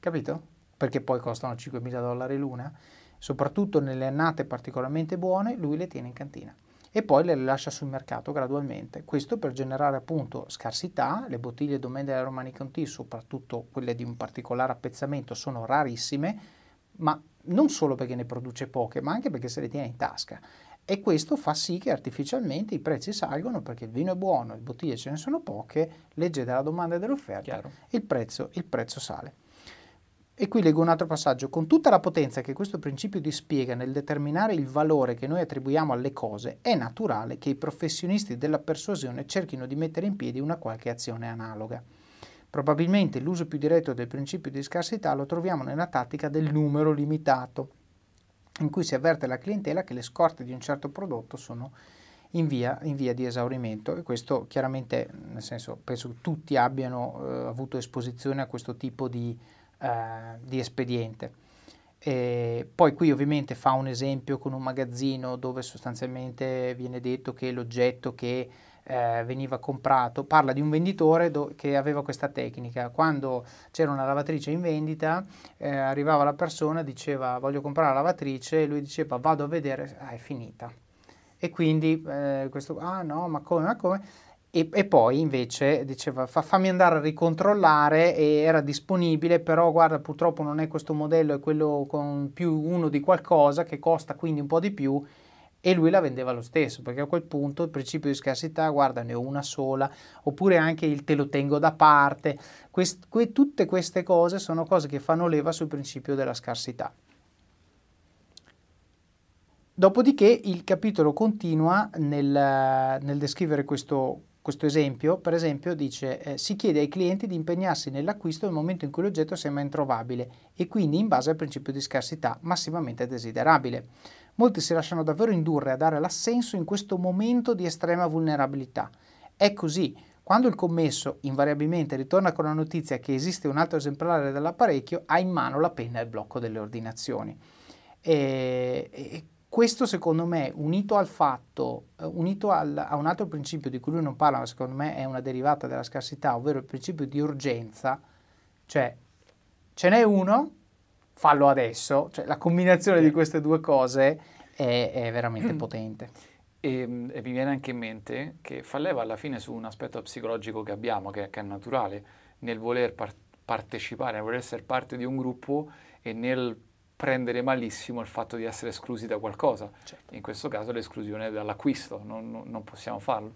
Capito? Perché poi costano 5.000 dollari l'una, soprattutto nelle annate particolarmente buone, lui le tiene in cantina e poi le lascia sul mercato gradualmente. Questo per generare appunto scarsità, le bottiglie Domaine della Romani Conti, soprattutto quelle di un particolare appezzamento, sono rarissime, ma non solo perché ne produce poche, ma anche perché se le tiene in tasca. E questo fa sì che artificialmente i prezzi salgono perché il vino è buono, le bottiglie ce ne sono poche, legge della domanda e dell'offerta, il prezzo, il prezzo sale. E qui leggo un altro passaggio. Con tutta la potenza che questo principio dispiega nel determinare il valore che noi attribuiamo alle cose, è naturale che i professionisti della persuasione cerchino di mettere in piedi una qualche azione analoga. Probabilmente l'uso più diretto del principio di scarsità lo troviamo nella tattica del numero limitato, in cui si avverte alla clientela che le scorte di un certo prodotto sono in via, in via di esaurimento e questo chiaramente, nel senso, penso che tutti abbiano eh, avuto esposizione a questo tipo di eh, di espediente. E poi qui ovviamente fa un esempio con un magazzino dove sostanzialmente viene detto che l'oggetto che eh, veniva comprato, parla di un venditore do, che aveva questa tecnica, quando c'era una lavatrice in vendita eh, arrivava la persona, diceva voglio comprare la lavatrice e lui diceva vado a vedere, ah, è finita. E quindi eh, questo, ah no, ma come, ma come? E, e, poi invece diceva fa, fammi andare a ricontrollare e era disponibile però guarda purtroppo non è questo modello è quello con più uno di qualcosa che costa quindi un po' di più. E lui la vendeva lo stesso perché a quel punto il principio di scarsità guarda ne ho una sola. Oppure anche il te lo tengo da parte. Quest, que, tutte queste cose sono cose che fanno leva sul principio della scarsità. Dopodiché il capitolo continua nel, nel descrivere questo, questo esempio, per esempio, dice eh, si chiede ai clienti di impegnarsi nell'acquisto nel momento in cui l'oggetto sembra introvabile e quindi in base al principio di scarsità massimamente desiderabile. Molti si lasciano davvero indurre a dare l'assenso in questo momento di estrema vulnerabilità. È così. Quando il commesso invariabilmente ritorna con la notizia che esiste un altro esemplare dell'apparecchio, ha in mano la penna e il blocco delle ordinazioni. E, e questo secondo me, unito al fatto, eh, unito al, a un altro principio di cui lui non parla, ma secondo me è una derivata della scarsità, ovvero il principio di urgenza, cioè ce n'è uno, fallo adesso, cioè la combinazione di queste due cose è, è veramente potente. E, e, mi viene anche in mente che fa leva alla fine su un aspetto psicologico che abbiamo, che, che è naturale, nel voler par- partecipare, nel voler essere parte di un gruppo e nel prendere malissimo il fatto di essere esclusi da qualcosa. Certo. In questo caso l'esclusione dall'acquisto, non, non possiamo farlo.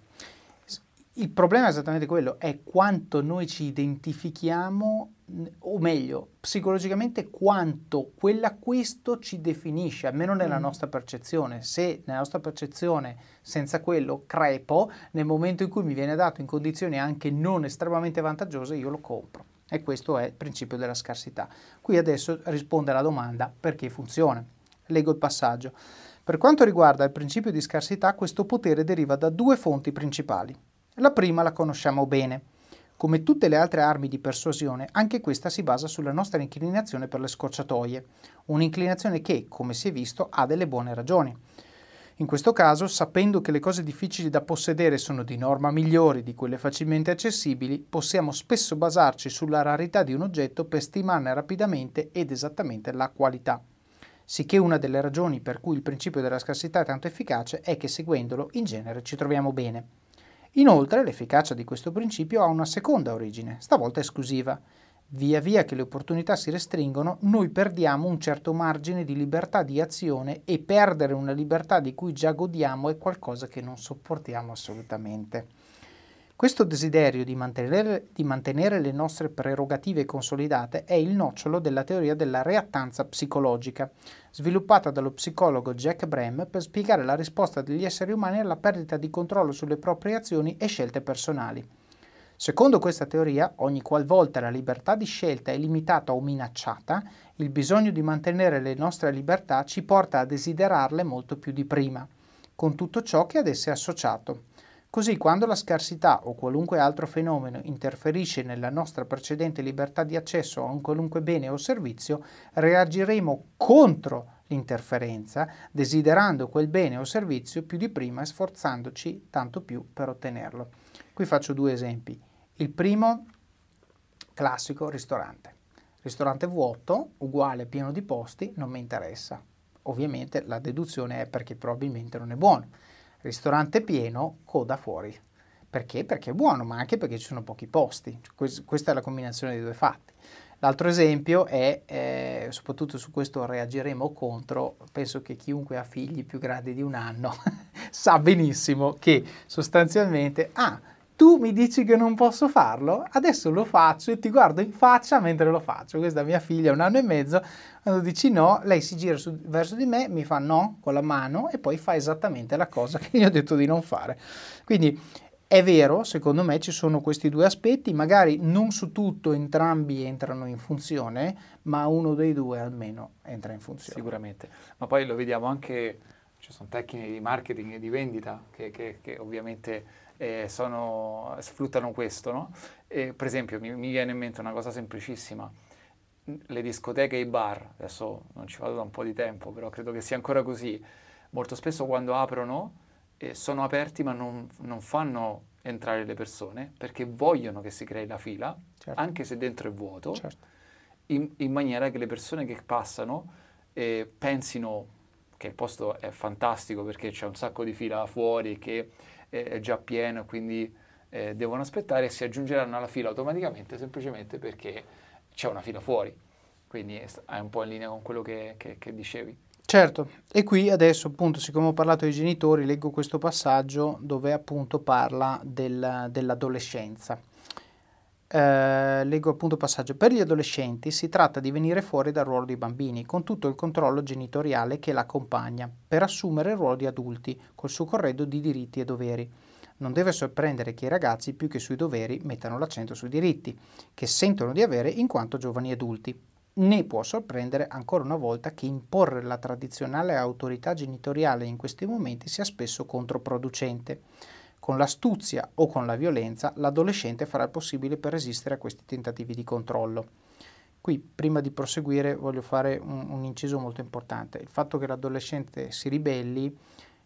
Il problema è esattamente quello, è quanto noi ci identifichiamo, o meglio, psicologicamente quanto quell'acquisto ci definisce, almeno nella mm. nostra percezione. Se nella nostra percezione senza quello crepo, nel momento in cui mi viene dato in condizioni anche non estremamente vantaggiose, io lo compro. E questo è il principio della scarsità. Qui adesso risponde alla domanda perché funziona. Leggo il passaggio. Per quanto riguarda il principio di scarsità, questo potere deriva da due fonti principali. La prima la conosciamo bene. Come tutte le altre armi di persuasione, anche questa si basa sulla nostra inclinazione per le scorciatoie, un'inclinazione che, come si è visto, ha delle buone ragioni. In questo caso, sapendo che le cose difficili da possedere sono di norma migliori di quelle facilmente accessibili, possiamo spesso basarci sulla rarità di un oggetto per stimarne rapidamente ed esattamente la qualità. Sicché una delle ragioni per cui il principio della scarsità è tanto efficace è che seguendolo in genere ci troviamo bene. Inoltre l'efficacia di questo principio ha una seconda origine, stavolta esclusiva. Via via che le opportunità si restringono, noi perdiamo un certo margine di libertà di azione e perdere una libertà di cui già godiamo è qualcosa che non sopportiamo assolutamente. Questo desiderio di mantenere, di mantenere, le nostre prerogative consolidate è il nocciolo della teoria della reattanza psicologica, sviluppata dallo psicologo Jack Brem per spiegare la risposta degli esseri umani alla perdita di controllo sulle proprie azioni e scelte personali. Secondo questa teoria, ogni qualvolta la libertà di scelta è limitata o minacciata, il bisogno di mantenere le nostre libertà ci porta a desiderarle molto più di prima, con tutto ciò che ad esse è associato. Così quando la scarsità o qualunque altro fenomeno interferisce nella nostra precedente libertà di accesso a un qualunque bene o servizio, reagiremo contro l'interferenza, desiderando quel bene o servizio più di prima e sforzandoci tanto più per ottenerlo. Qui faccio due esempi. Il primo, classico, ristorante. Ristorante vuoto, uguale, pieno di posti, non mi interessa. Ovviamente la deduzione è perché probabilmente non è buono ristorante pieno, coda fuori. Perché? Perché è buono, ma anche perché ci sono pochi posti. questa è la combinazione dei due fatti. L'altro esempio è, eh, soprattutto su questo reagiremo contro, penso che chiunque ha figli più grandi di un anno sa benissimo che sostanzialmente, ah, tu mi dici che non posso farlo, adesso lo faccio e ti guardo in faccia mentre lo faccio. Questa mia figlia, un anno e mezzo, quando dici no, lei si gira su, verso di me, mi fa no con la mano e poi fa esattamente la cosa che gli ho detto di non fare. Quindi è vero, secondo me ci sono questi due aspetti, magari non su tutto entrambi entrano in funzione, ma uno dei due almeno entra in funzione. Sicuramente, ma poi lo vediamo anche, ci sono tecniche di marketing e di vendita che, che, che ovviamente eh, sono, sfruttano questo. No? E, per esempio, mi, mi, viene in mente una cosa semplicissima. Le discoteche e i bar, adesso non ci vado da un po' di tempo, però credo che sia ancora così. Molto spesso quando aprono eh, sono aperti ma non, non, fanno entrare le persone perché vogliono che si crei la fila, certo. anche se dentro è vuoto, certo. in, in, maniera che le persone che passano eh, pensino che il posto è fantastico perché c'è un sacco di fila fuori, che è già pieno, quindi eh, devono aspettare e si aggiungeranno alla fila automaticamente semplicemente perché c'è una fila fuori. Quindi è un po' in linea con quello che, che, che dicevi. Certo, e qui adesso appunto, siccome ho parlato dei genitori, leggo questo passaggio dove appunto parla del, dell'adolescenza. Eh, leggo appunto passaggio. Per gli adolescenti si tratta di venire fuori dal ruolo di bambini, con tutto il controllo genitoriale che l'accompagna, per assumere il ruolo di adulti, col suo corredo di diritti e doveri. Non deve sorprendere che i ragazzi, più che sui doveri, mettano l'accento sui diritti, che sentono di avere in quanto giovani adulti. Né può sorprendere ancora una volta che imporre la tradizionale autorità genitoriale in questi momenti sia spesso controproducente. Con l'astuzia o con la violenza, l'adolescente farà il possibile per resistere a questi tentativi di controllo. Qui, prima di proseguire, voglio fare un, un inciso molto importante. Il fatto che l'adolescente si ribelli,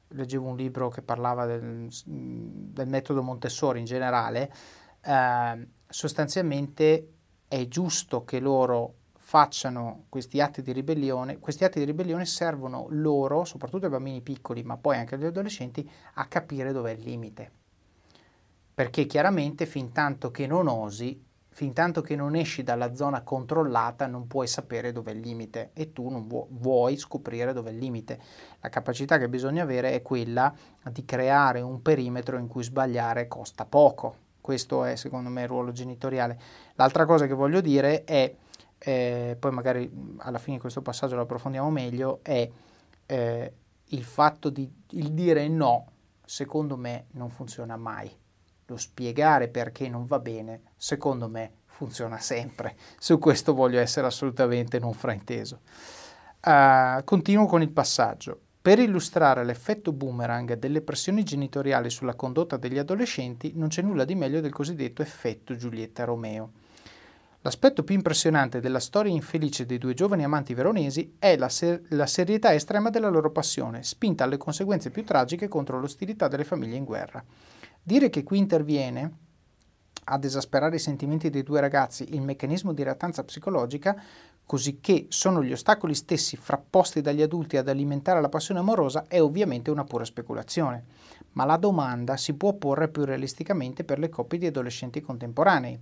leggevo un libro che parlava del, del metodo Montessori in generale, eh, sostanzialmente è giusto che loro facciano questi atti di ribellione, questi atti di ribellione servono loro, soprattutto ai bambini piccoli, ma poi anche agli adolescenti, a capire dov'è il limite. Perché chiaramente fin tanto che non osi, fin tanto che non esci dalla zona controllata, non puoi sapere dov'è il limite e tu non vu- vuoi scoprire dov'è il limite. La capacità che bisogna avere è quella di creare un perimetro in cui sbagliare costa poco. Questo è secondo me il ruolo genitoriale. L'altra cosa che voglio dire è eh, poi magari alla fine questo passaggio lo approfondiamo meglio, è eh, il fatto di il dire no, secondo me non funziona mai. Lo spiegare perché non va bene, secondo me funziona sempre. Su questo voglio essere assolutamente non frainteso. Uh, continuo con il passaggio. Per illustrare l'effetto boomerang delle pressioni genitoriali sulla condotta degli adolescenti non c'è nulla di meglio del cosiddetto effetto Giulietta Romeo. L'aspetto più impressionante della storia infelice dei due giovani amanti veronesi è la, ser- la, serietà estrema della loro passione, spinta alle conseguenze più tragiche contro l'ostilità delle famiglie in guerra. Dire che qui interviene ad esasperare i sentimenti dei due ragazzi il meccanismo di reattanza psicologica, cosicché sono gli ostacoli stessi frapposti dagli adulti ad alimentare la passione amorosa, è ovviamente una pura speculazione. Ma la domanda si può porre più realisticamente per le coppie di adolescenti contemporanei.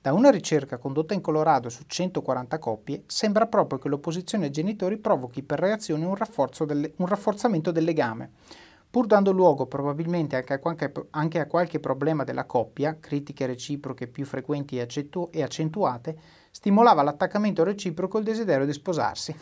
Da una ricerca condotta in Colorado su 140 coppie, sembra proprio che l'opposizione ai genitori provochi per reazione un, delle, un rafforzamento del legame, pur dando luogo probabilmente anche a, qualche, anche a qualche problema della coppia, critiche reciproche più frequenti e, accentuate, stimolava l'attaccamento reciproco e il desiderio di sposarsi.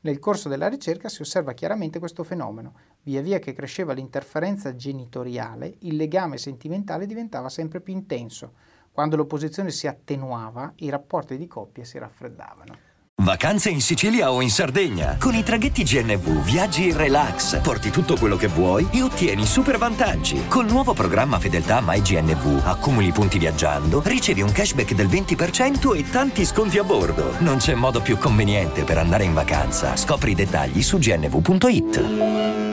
Nel corso della ricerca si osserva chiaramente questo fenomeno. Via via che cresceva l'interferenza genitoriale, il legame sentimentale diventava sempre più intenso. Quando l'opposizione si attenuava, i rapporti di coppia si raffreddavano. Vacanze in Sicilia o in Sardegna. Con i traghetti GNV viaggi in relax, porti tutto quello che vuoi e ottieni super vantaggi. Col nuovo programma Fedeltà MyGNV accumuli punti viaggiando, ricevi un cashback del 20% e tanti sconti a bordo. Non c'è modo più conveniente per andare in vacanza. Scopri i dettagli su gnv.it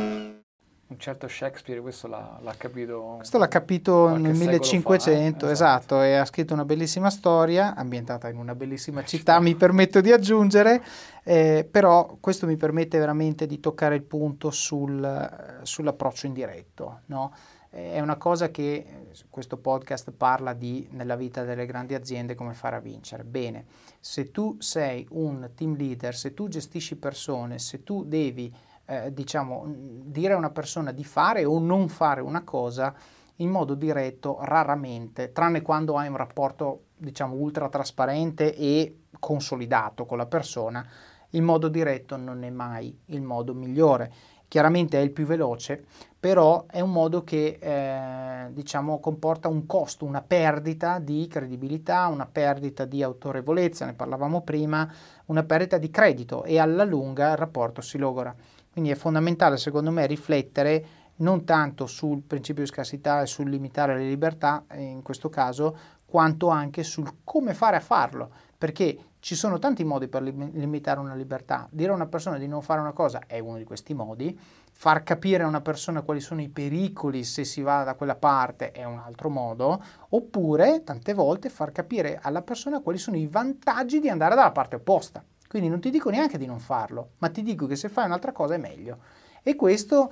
un certo Shakespeare questo l'ha, l'ha capito. Questo l'ha capito nel 1500, fa, eh? esatto. esatto, e ha scritto una bellissima storia, ambientata in una bellissima città, mi permetto di aggiungere, eh, però questo mi permette veramente di toccare il punto sul, sull'approccio indiretto. No? È una cosa che questo podcast parla di nella vita delle grandi aziende come fare a vincere. Bene, se tu sei un team leader, se tu gestisci persone, se tu devi eh, diciamo, dire a una persona di fare o non fare una cosa in modo diretto raramente, tranne quando hai un rapporto diciamo ultra trasparente e consolidato con la persona, il modo diretto non è mai il modo migliore. Chiaramente è il più veloce, però è un modo che eh, diciamo comporta un costo, una perdita di credibilità, una perdita di autorevolezza, ne parlavamo prima, una perdita di credito e alla lunga il rapporto si logora. Quindi è fondamentale secondo me riflettere non tanto sul principio di scarsità e sul limitare le libertà, in questo caso, quanto anche sul come fare a farlo, perché ci sono tanti modi per limitare una libertà. Dire a una persona di non fare una cosa è uno di questi modi, far capire a una persona quali sono i pericoli se si va da quella parte è un altro modo, oppure tante volte far capire alla persona quali sono i vantaggi di andare dalla parte opposta. Quindi non ti dico neanche di non farlo, ma ti dico che se fai un'altra cosa è meglio. E questo,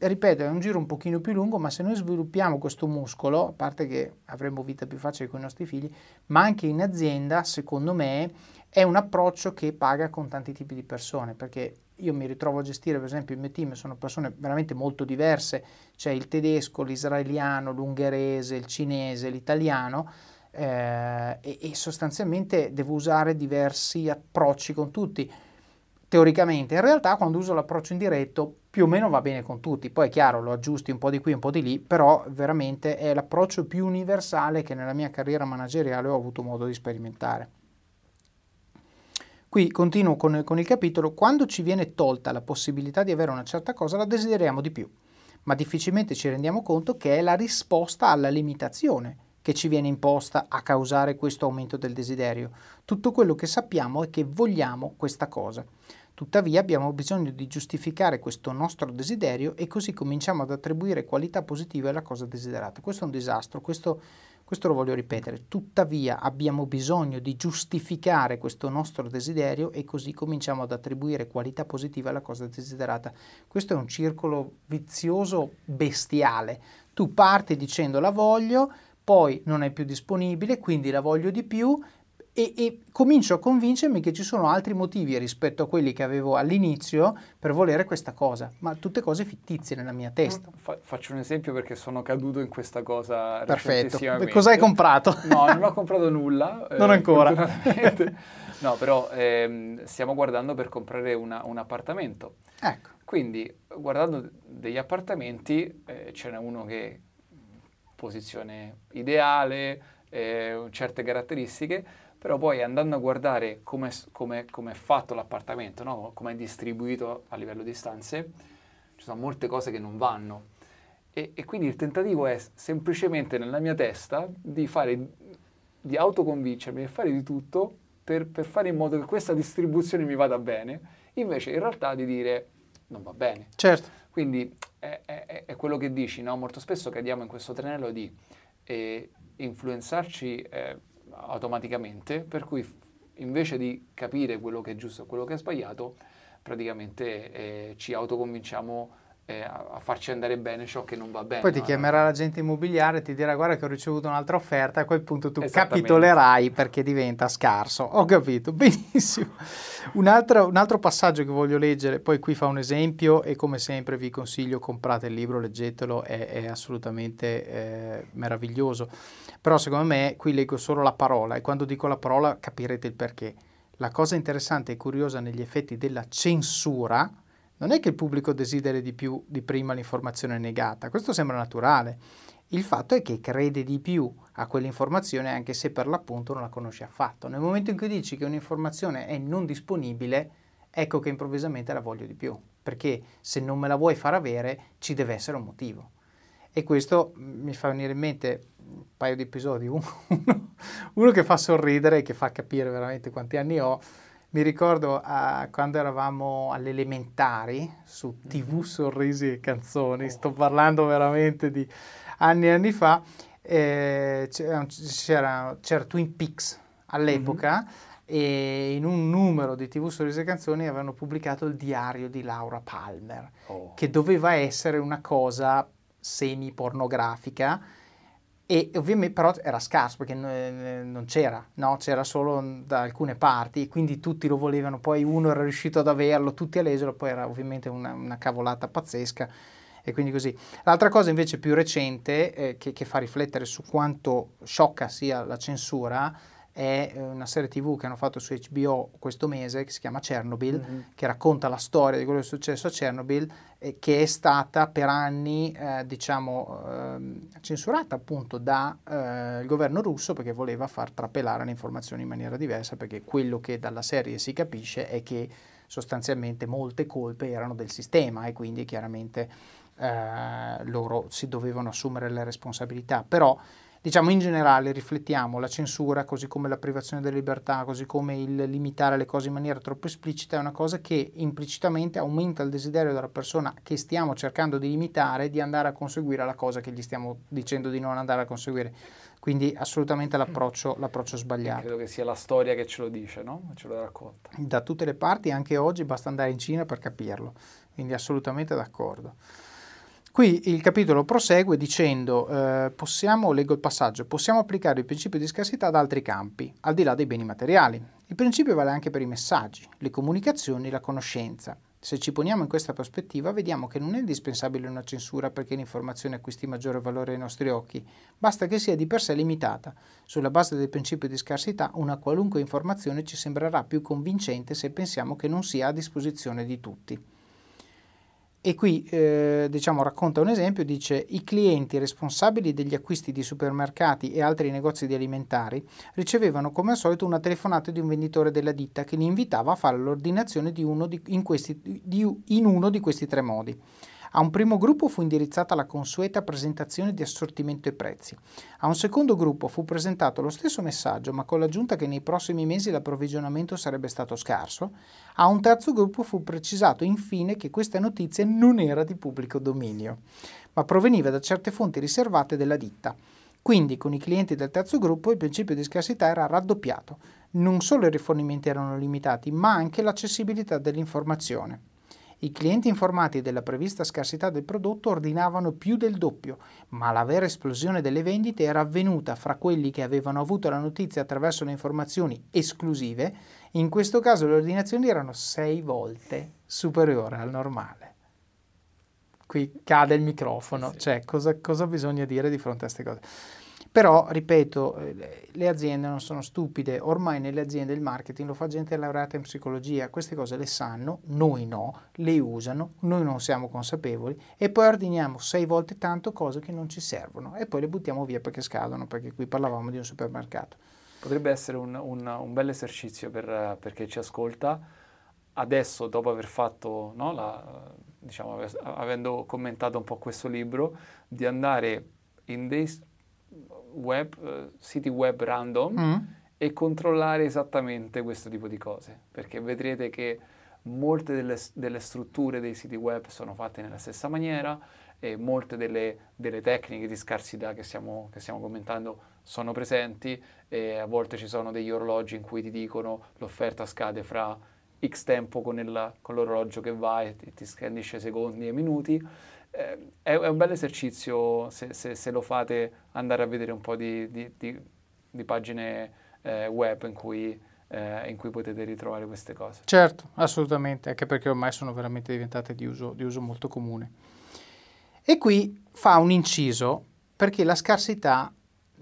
ripeto, è un giro un pochino più lungo, ma se noi sviluppiamo questo muscolo, a parte che avremo vita più facile con i nostri figli, ma anche in azienda, secondo me, è un approccio che paga con tanti tipi di persone, perché io mi ritrovo a gestire, per esempio, il mio team sono persone veramente molto diverse, c'è il tedesco, l'israeliano, l'ungherese, il cinese, l'italiano, eh, e, e, sostanzialmente devo usare diversi approcci con tutti. Teoricamente, in realtà quando uso l'approccio indiretto più o meno va bene con tutti, poi è chiaro lo aggiusti un po' di qui, un po' di lì, però veramente è l'approccio più universale che nella mia carriera manageriale ho avuto modo di sperimentare. Qui continuo con, con il capitolo, quando ci viene tolta la possibilità di avere una certa cosa la desideriamo di più ma difficilmente ci rendiamo conto che è la risposta alla limitazione che ci viene imposta a causare questo aumento del desiderio. Tutto quello che sappiamo è che vogliamo questa cosa. Tuttavia abbiamo bisogno di giustificare questo nostro desiderio e così cominciamo ad attribuire qualità positive alla cosa desiderata. Questo è un disastro, questo, questo lo voglio ripetere. Tuttavia abbiamo bisogno di giustificare questo nostro desiderio e così cominciamo ad attribuire qualità positive alla cosa desiderata. Questo è un circolo vizioso bestiale. Tu parti dicendo la voglio, poi non è più disponibile, quindi la voglio di più e, e, comincio a convincermi che ci sono altri motivi rispetto a quelli che avevo all'inizio per volere questa cosa, ma tutte cose fittizie nella mia testa. Fa- faccio un esempio perché sono caduto in questa cosa Perfetto. Cosa hai comprato? No, non ho comprato nulla. non eh, ancora. no, però ehm, stiamo guardando per comprare una, un appartamento. Ecco. Quindi, guardando degli appartamenti, eh, ce n'è uno che posizione ideale, eh, certe caratteristiche, però poi andando a guardare come è fatto l'appartamento, no? come è distribuito a livello di stanze, ci sono molte cose che non vanno. E, e quindi il tentativo è semplicemente nella mia testa di, fare, di autoconvincermi e fare di tutto per, per fare in modo che questa distribuzione mi vada bene, invece in realtà di dire non va bene. Certo. Quindi è, è, è quello che dici, no? molto spesso cadiamo in questo tranello di eh, influenzarci eh, automaticamente, per cui invece di capire quello che è giusto e quello che è sbagliato, praticamente eh, ci autoconvinciamo eh, a farci andare bene ciò che non va bene. Poi ti chiamerà l'agente immobiliare e ti dirà guarda che ho ricevuto un'altra offerta a quel punto tu capitolerai perché diventa scarso. Ho capito, benissimo. Un altro, un altro, passaggio che voglio leggere, poi qui fa un esempio e come sempre vi consiglio comprate il libro, leggetelo, è, è assolutamente eh, meraviglioso. Però secondo me qui leggo solo la parola e quando dico la parola capirete il perché. La cosa interessante e curiosa negli effetti della censura, non è che il pubblico desideri di più di prima l'informazione negata, questo sembra naturale. Il fatto è che crede di più a quell'informazione anche se per l'appunto non la conosce affatto. Nel momento in cui dici che un'informazione è non disponibile, ecco che improvvisamente la voglio di più, perché se non me la vuoi far avere ci deve essere un motivo. E questo mi fa venire in mente un paio di episodi, uno, uno che fa sorridere e che fa capire veramente quanti anni ho, mi ricordo uh, quando eravamo alle elementari su TV mhm. Sorrisi e Canzoni, sto parlando veramente di anni e anni fa, eh, c'era, c'era, Twin Peaks all'epoca mm-hmm. e in un numero di TV Sorrisi e Canzoni avevano pubblicato il diario di Laura Palmer, oh. che doveva essere una cosa semi-pornografica e ovviamente però era scarso perché non c'era, no? c'era solo da alcune parti, quindi tutti lo volevano, poi uno era riuscito ad averlo, tutti a leggerlo, poi era ovviamente una, una cavolata pazzesca e quindi così. L'altra cosa invece più recente eh, che, che, fa riflettere su quanto sciocca sia la censura è eh, una serie tv che hanno fatto su HBO questo mese che si chiama Chernobyl, mm-hmm. che racconta la storia di quello che è successo a Chernobyl, eh, che è stata per anni eh, diciamo, ehm, censurata appunto dal eh, governo russo perché voleva far trapelare le informazioni in maniera diversa, perché quello che dalla serie si capisce è che sostanzialmente molte colpe erano del sistema e quindi chiaramente eh, loro si dovevano assumere le responsabilità. Però diciamo in generale riflettiamo la censura, così come la privazione della libertà, così come il limitare le cose in maniera troppo esplicita, è una cosa che implicitamente aumenta il desiderio della persona che stiamo cercando di limitare di andare a conseguire la cosa che gli stiamo dicendo di non andare a conseguire. Quindi assolutamente l'approccio, l'approccio sbagliato. credo che sia la storia che ce lo dice, no? Ce lo racconta. Da tutte le parti, anche oggi, basta andare in Cina per capirlo. Quindi assolutamente d'accordo. Qui il capitolo prosegue dicendo, eh, possiamo, leggo il passaggio, possiamo applicare il principio di scarsità ad altri campi, al di là dei beni materiali. Il principio vale anche per i messaggi, le comunicazioni, la conoscenza. Se ci poniamo in questa prospettiva, vediamo che non è indispensabile una censura perché l'informazione acquisti maggiore valore ai nostri occhi, basta che sia di per sé limitata. Sulla base del principio di scarsità, una qualunque informazione ci sembrerà più convincente se pensiamo che non sia a disposizione di tutti. E qui eh, diciamo, racconta un esempio, dice i clienti responsabili degli acquisti di supermercati e altri negozi di alimentari ricevevano come al solito una telefonata di un venditore della ditta che li invitava a fare l'ordinazione di uno di, in, questi, di, in uno di questi tre modi. A un primo gruppo fu indirizzata la consueta presentazione di assortimento e prezzi. A un secondo gruppo fu presentato lo stesso messaggio, ma con l'aggiunta che nei prossimi mesi l'approvvigionamento sarebbe stato scarso. A un terzo gruppo fu precisato infine che questa notizia non era di pubblico dominio, ma proveniva da certe fonti riservate della ditta. Quindi con i clienti del terzo gruppo il principio di scarsità era raddoppiato. Non solo i rifornimenti erano limitati, ma anche l'accessibilità dell'informazione. I clienti informati della prevista scarsità del prodotto ordinavano più del doppio, ma la vera esplosione delle vendite era avvenuta fra quelli che avevano avuto la notizia attraverso le informazioni esclusive. In questo caso le ordinazioni erano sei volte superiori al normale. Qui cade il microfono, sì. cioè cosa, cosa bisogna dire di fronte a queste cose? Però, ripeto, eh, le aziende non sono stupide, ormai nelle aziende il marketing lo fa gente laureata in psicologia, queste cose le sanno, noi no, le usano, noi non siamo consapevoli e poi ordiniamo sei volte tanto cose che non ci servono e poi le buttiamo via perché scadono, perché qui parlavamo di un supermercato. Potrebbe essere un, un, un bel esercizio per, per, chi ci ascolta, adesso dopo aver fatto, no, la, diciamo, avendo commentato un po' questo libro, di andare in dei web, uh, siti web random mm. e controllare esattamente questo tipo di cose, perché vedrete che molte delle, delle, strutture dei siti web sono fatte nella stessa maniera e molte delle, delle tecniche di scarsità che stiamo, che stiamo, commentando sono presenti e a volte ci sono degli orologi in cui ti dicono l'offerta scade fra x tempo con, il, con l'orologio che va e ti, scandisce secondi e minuti è, è, un bel esercizio se, se, se, lo fate andare a vedere un po' di, di, di, di pagine eh, web in cui, eh, in cui, potete ritrovare queste cose. Certo, assolutamente, anche perché ormai sono veramente diventate di uso, di uso molto comune. E qui fa un inciso perché la scarsità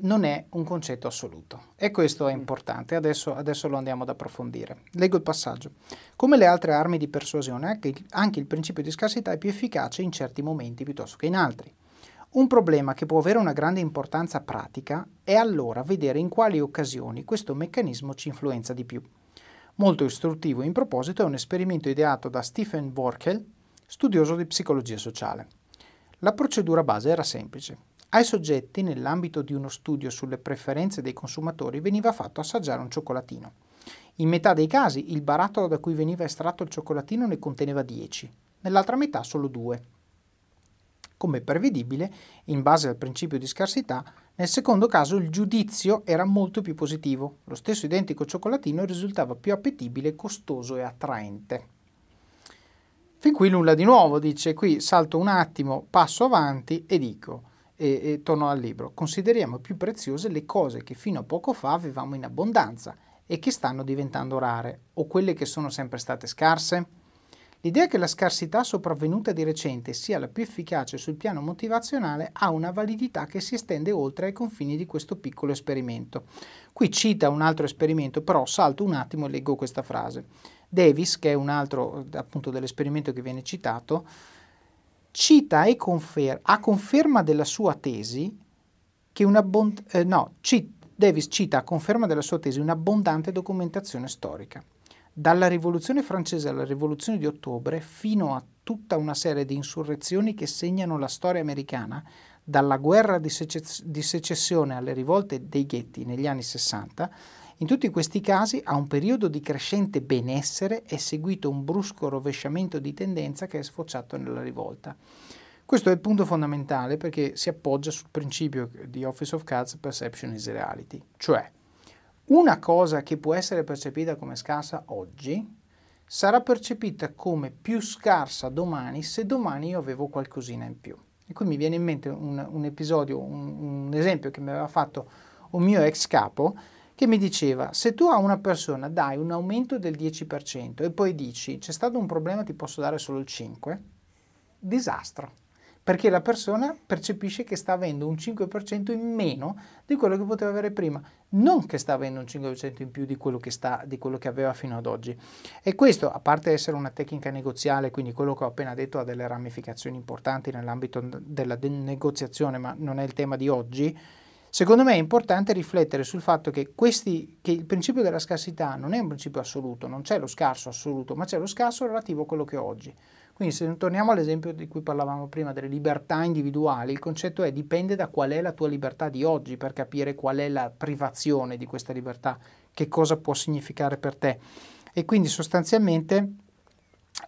non è un concetto assoluto e questo è mm. importante, adesso, adesso, lo andiamo ad approfondire. Leggo il passaggio. Come le altre armi di persuasione, anche il, anche il principio di scarsità è più efficace in certi momenti piuttosto che in altri. Un problema che può avere una grande importanza pratica è allora vedere in quali occasioni questo meccanismo ci influenza di più. Molto istruttivo in proposito è un esperimento ideato da Stephen Workel, studioso di psicologia sociale. La procedura base era semplice. Ai soggetti, nell'ambito di uno studio sulle preferenze dei consumatori, veniva fatto assaggiare un cioccolatino. In metà dei casi il barattolo da cui veniva estratto il cioccolatino ne conteneva 10, nell'altra metà solo 2. Come prevedibile, in base al principio di scarsità, nel secondo caso il giudizio era molto più positivo. Lo stesso identico cioccolatino risultava più appetibile, costoso e attraente. Fin qui nulla di nuovo, dice qui salto un attimo, passo avanti e dico e, e torno al libro, consideriamo più preziose le cose che fino a poco fa avevamo in abbondanza e che stanno diventando rare, o quelle che sono sempre state scarse? L'idea che la scarsità sopravvenuta di recente sia la più efficace sul piano motivazionale ha una validità che si estende oltre ai confini di questo piccolo esperimento. Qui cita un altro esperimento, però salto un attimo e leggo questa frase. Davis, che è un altro appunto dell'esperimento che viene citato, cita e confer- a conferma della sua tesi che un'abbond- eh, no, ci- Davis cita a conferma della sua tesi un'abbondante documentazione storica. Dalla rivoluzione francese alla rivoluzione di ottobre fino a tutta una serie di insurrezioni che segnano la storia americana, dalla guerra di, sece- di secessione alle rivolte dei ghetti negli anni 60, in tutti questi casi, a un periodo di crescente benessere è seguito un brusco rovesciamento di tendenza che è sfociato nella rivolta. Questo è il punto fondamentale perché si appoggia sul principio di Office of Cards Perception is Reality, cioè una cosa che può essere percepita come scarsa oggi sarà percepita come più scarsa domani se domani io avevo qualcosina in più. E qui mi viene in mente un, un episodio, un, un esempio che mi aveva fatto un mio ex capo che mi diceva se tu a una persona dai un aumento del 10% e poi dici c'è stato un problema ti posso dare solo il 5%, disastro, perché la persona percepisce che sta avendo un 5% in meno di quello che poteva avere prima, non che sta avendo un 5% in più di quello sta, di quello che aveva fino ad oggi. E questo, a parte essere una tecnica negoziale, quindi quello che ho appena detto ha delle ramificazioni importanti nell'ambito della negoziazione, ma non è il tema di oggi, Secondo me è importante riflettere sul fatto che, questi, che, il principio della scarsità non è un principio assoluto, non c'è lo scarso assoluto, ma c'è lo scarso relativo a quello che ho oggi. Quindi se torniamo all'esempio di cui parlavamo prima delle libertà individuali, il concetto è dipende da qual è la tua libertà di oggi per capire qual è la privazione di questa libertà, che cosa può significare per te. E quindi sostanzialmente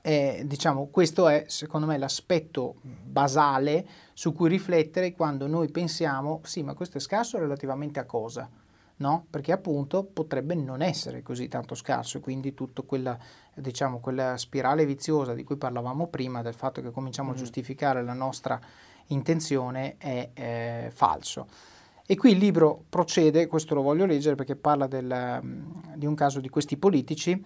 eh, diciamo, questo è secondo me l'aspetto basale su cui riflettere quando noi pensiamo, sì, ma questo è scarso relativamente a cosa? No? Perché appunto potrebbe non essere così tanto scarso quindi tutta quella, diciamo, quella spirale viziosa di cui parlavamo prima, del fatto che cominciamo mm. a giustificare la nostra intenzione, è eh, falso. E qui il libro procede, questo lo voglio leggere perché parla del, di un caso di questi politici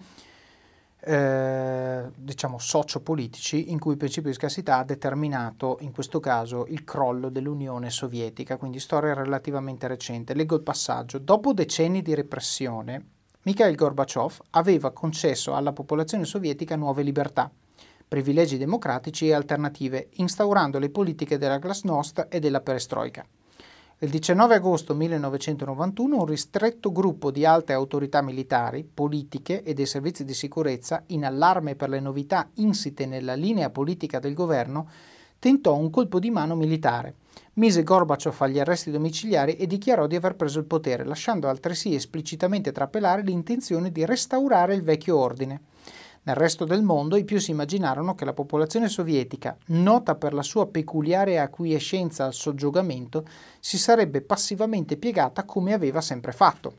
eh, diciamo sociopolitici in cui il principio di scarsità ha determinato in questo caso il crollo dell'Unione Sovietica, quindi storia relativamente recente. Leggo il passaggio. Dopo decenni di repressione, Mikhail Gorbaciov aveva concesso alla popolazione sovietica nuove libertà, privilegi democratici e alternative, instaurando le politiche della glasnost e della perestroika. Il 19 agosto 1991 un ristretto gruppo di alte autorità militari, politiche e dei servizi di sicurezza, in allarme per le novità insite nella linea politica del governo, tentò un colpo di mano militare, mise Gorbaciov agli arresti domiciliari e dichiarò di aver preso il potere, lasciando altresì esplicitamente trapelare l'intenzione di restaurare il vecchio ordine. Nel resto del mondo i più si immaginarono che la popolazione sovietica, nota per la sua peculiare acquiescenza al soggiogamento, si sarebbe passivamente piegata come aveva sempre fatto.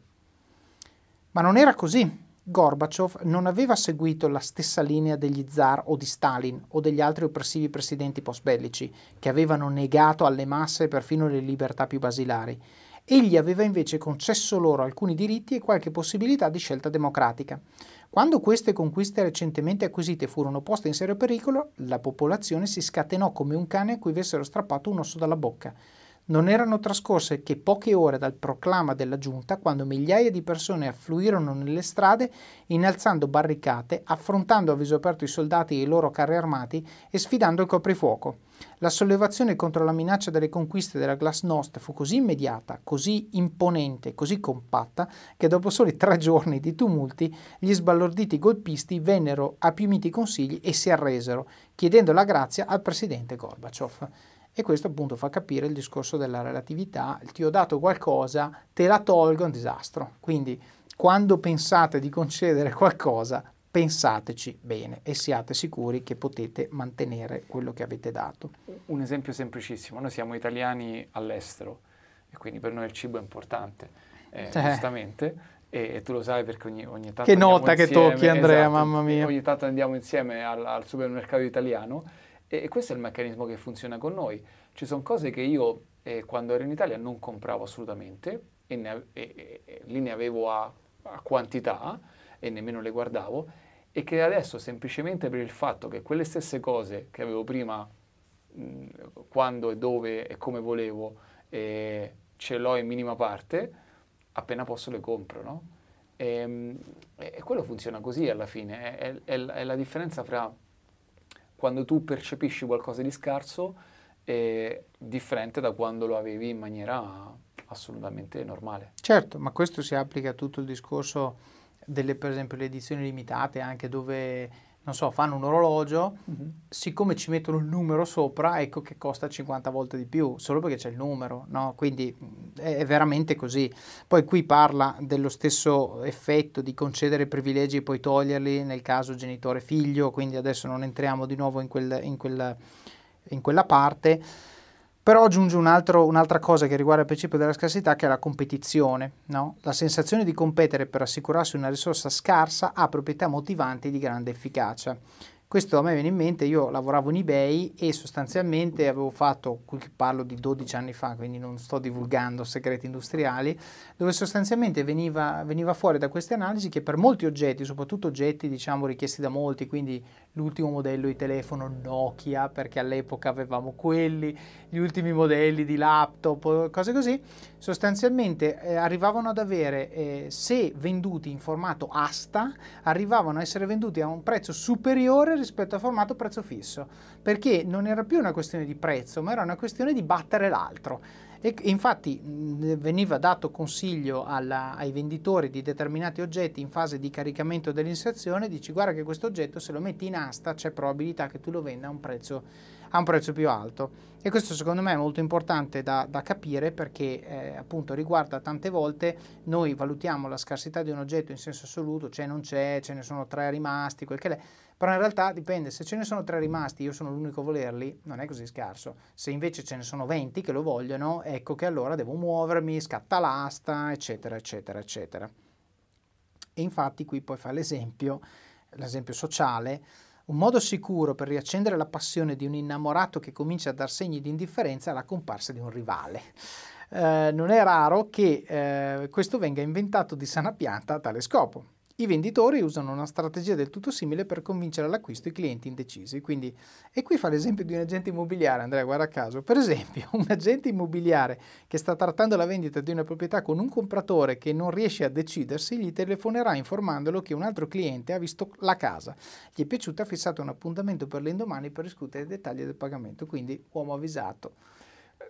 Ma non era così. Gorbaciov non aveva seguito la stessa linea degli zar o di Stalin o degli altri oppressivi presidenti post-bellici, che avevano negato alle masse perfino le libertà più basilari. Egli aveva invece concesso loro alcuni diritti e qualche possibilità di scelta democratica. Quando queste conquiste recentemente acquisite furono poste in serio pericolo, la popolazione si scatenò come un cane a cui avessero strappato un osso dalla bocca. Non erano trascorse che poche ore dal proclama della giunta quando migliaia di persone affluirono nelle strade innalzando barricate, affrontando a viso aperto i soldati e i loro carri armati e sfidando il coprifuoco. La sollevazione contro la minaccia delle conquiste della Glasnost fu così immediata, così imponente, così compatta, che dopo soli tre giorni di tumulti gli sbalorditi golpisti vennero a più miti consigli e si arresero, chiedendo la grazia al presidente Gorbaciov. E questo appunto fa capire il discorso della relatività, ti ho dato qualcosa, te la tolgo, è un disastro. Quindi quando pensate di concedere qualcosa, pensateci bene e siate sicuri che potete mantenere quello che avete dato. Un esempio semplicissimo, noi siamo italiani all'estero e quindi per noi il cibo è importante, eh, eh. giustamente, e, e, tu lo sai perché ogni, ogni tanto... Che nota insieme, che tocchi Andrea, esatto, mamma mia. Ogni tanto andiamo insieme al, al supermercato italiano e, e, questo è il meccanismo che funziona con noi. Ci sono cose che io eh, quando ero in Italia non compravo assolutamente e, ne, e lì ne avevo a, a quantità e nemmeno le guardavo e che adesso semplicemente per il fatto che quelle stesse cose che avevo prima mh, quando e dove e come volevo eh, ce l'ho in minima parte, appena posso le compro, no? E, e quello funziona così alla fine, è, è, è, la differenza fra quando tu percepisci qualcosa di scarso è differente da quando lo avevi in maniera assolutamente normale. Certo, ma questo si applica a tutto il discorso delle, per esempio, le edizioni limitate, anche dove, non so, fanno un orologio, mm-hmm. siccome ci mettono il numero sopra, ecco che costa 50 volte di più, solo perché c'è il numero, no? Quindi è, è veramente così. Poi qui parla dello stesso effetto di concedere privilegi e poi toglierli nel caso genitore-figlio, quindi adesso non entriamo di nuovo in, quel, in, quel, in quella parte però aggiunge un altro, un'altra cosa che riguarda il principio della scarsità, che è la competizione. No? La sensazione di competere per assicurarsi una risorsa scarsa ha proprietà motivanti di grande efficacia. Questo a me viene in mente, io lavoravo in eBay e sostanzialmente avevo fatto, qui parlo di 12 anni fa, quindi non sto divulgando segreti industriali, dove sostanzialmente veniva, veniva fuori da queste analisi che per molti oggetti, soprattutto oggetti diciamo richiesti da molti, quindi l'ultimo modello di telefono Nokia, perché all'epoca avevamo quelli, gli ultimi modelli di laptop, cose così, sostanzialmente eh, arrivavano ad avere, eh, se venduti in formato asta, arrivavano a essere venduti a un prezzo superiore rispetto al formato prezzo fisso, perché non era più una questione di prezzo, ma era una questione di battere l'altro. E infatti mh, veniva dato consiglio alla, ai venditori di determinati oggetti in fase di caricamento dell'inserzione, dici guarda che questo oggetto se lo metti in asta c'è probabilità che tu lo venda a un prezzo, a un prezzo più alto. E questo secondo me è molto importante da, da capire perché eh, appunto riguarda tante volte noi valutiamo la scarsità di un oggetto in senso assoluto, c'è, non c'è, ce ne sono tre rimasti, quel che è però in realtà dipende, se ce ne sono tre rimasti, io sono l'unico a volerli, non è così scarso. Se invece ce ne sono 20 che lo vogliono, ecco che allora devo muovermi, scatta l'asta, eccetera, eccetera, eccetera. E infatti qui poi fa l'esempio, l'esempio sociale, un modo sicuro per riaccendere la passione di un innamorato che comincia a dar segni di indifferenza è la comparsa di un rivale. Eh, non è raro che eh, questo venga inventato di sana pianta a tale scopo. I venditori usano una strategia del tutto simile per convincere all'acquisto i clienti indecisi. Quindi, e qui fa l'esempio di un agente immobiliare, Andrea, guarda caso. Per esempio, un agente immobiliare che sta trattando la vendita di una proprietà con un compratore che non riesce a decidersi, gli telefonerà informandolo che un altro cliente ha visto la casa. Gli è piaciuta, ha fissato un appuntamento per l'indomani per discutere i dettagli del pagamento. Quindi, uomo avvisato.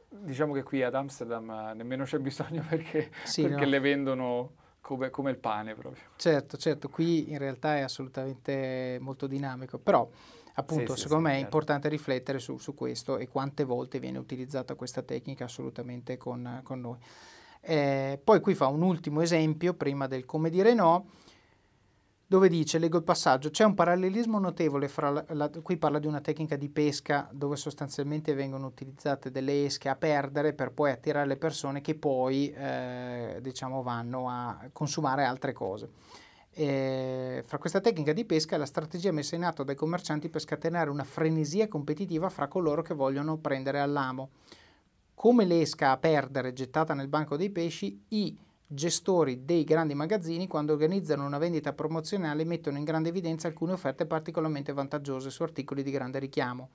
Diciamo che qui ad Amsterdam eh, nemmeno c'è bisogno perché, sì, perché no. le vendono come, come, il pane proprio. Certo, certo, qui in realtà è assolutamente molto dinamico, però appunto sì, secondo sì, me sì, è importante riflettere su, su, questo e quante volte viene utilizzata questa tecnica assolutamente con, con noi. Eh, poi qui fa un ultimo esempio prima del come dire no dove dice, leggo il passaggio, c'è un parallelismo notevole fra, la, la, qui parla di una tecnica di pesca dove sostanzialmente vengono utilizzate delle esche a perdere per poi attirare le persone che poi eh, diciamo vanno a consumare altre cose. E fra questa tecnica di pesca è la strategia messa in atto dai commercianti per scatenare una frenesia competitiva fra coloro che vogliono prendere all'amo. Come l'esca a perdere gettata nel banco dei pesci, i gestori dei grandi magazzini quando organizzano una vendita promozionale mettono in grande evidenza alcune offerte particolarmente vantaggiose su articoli di grande richiamo,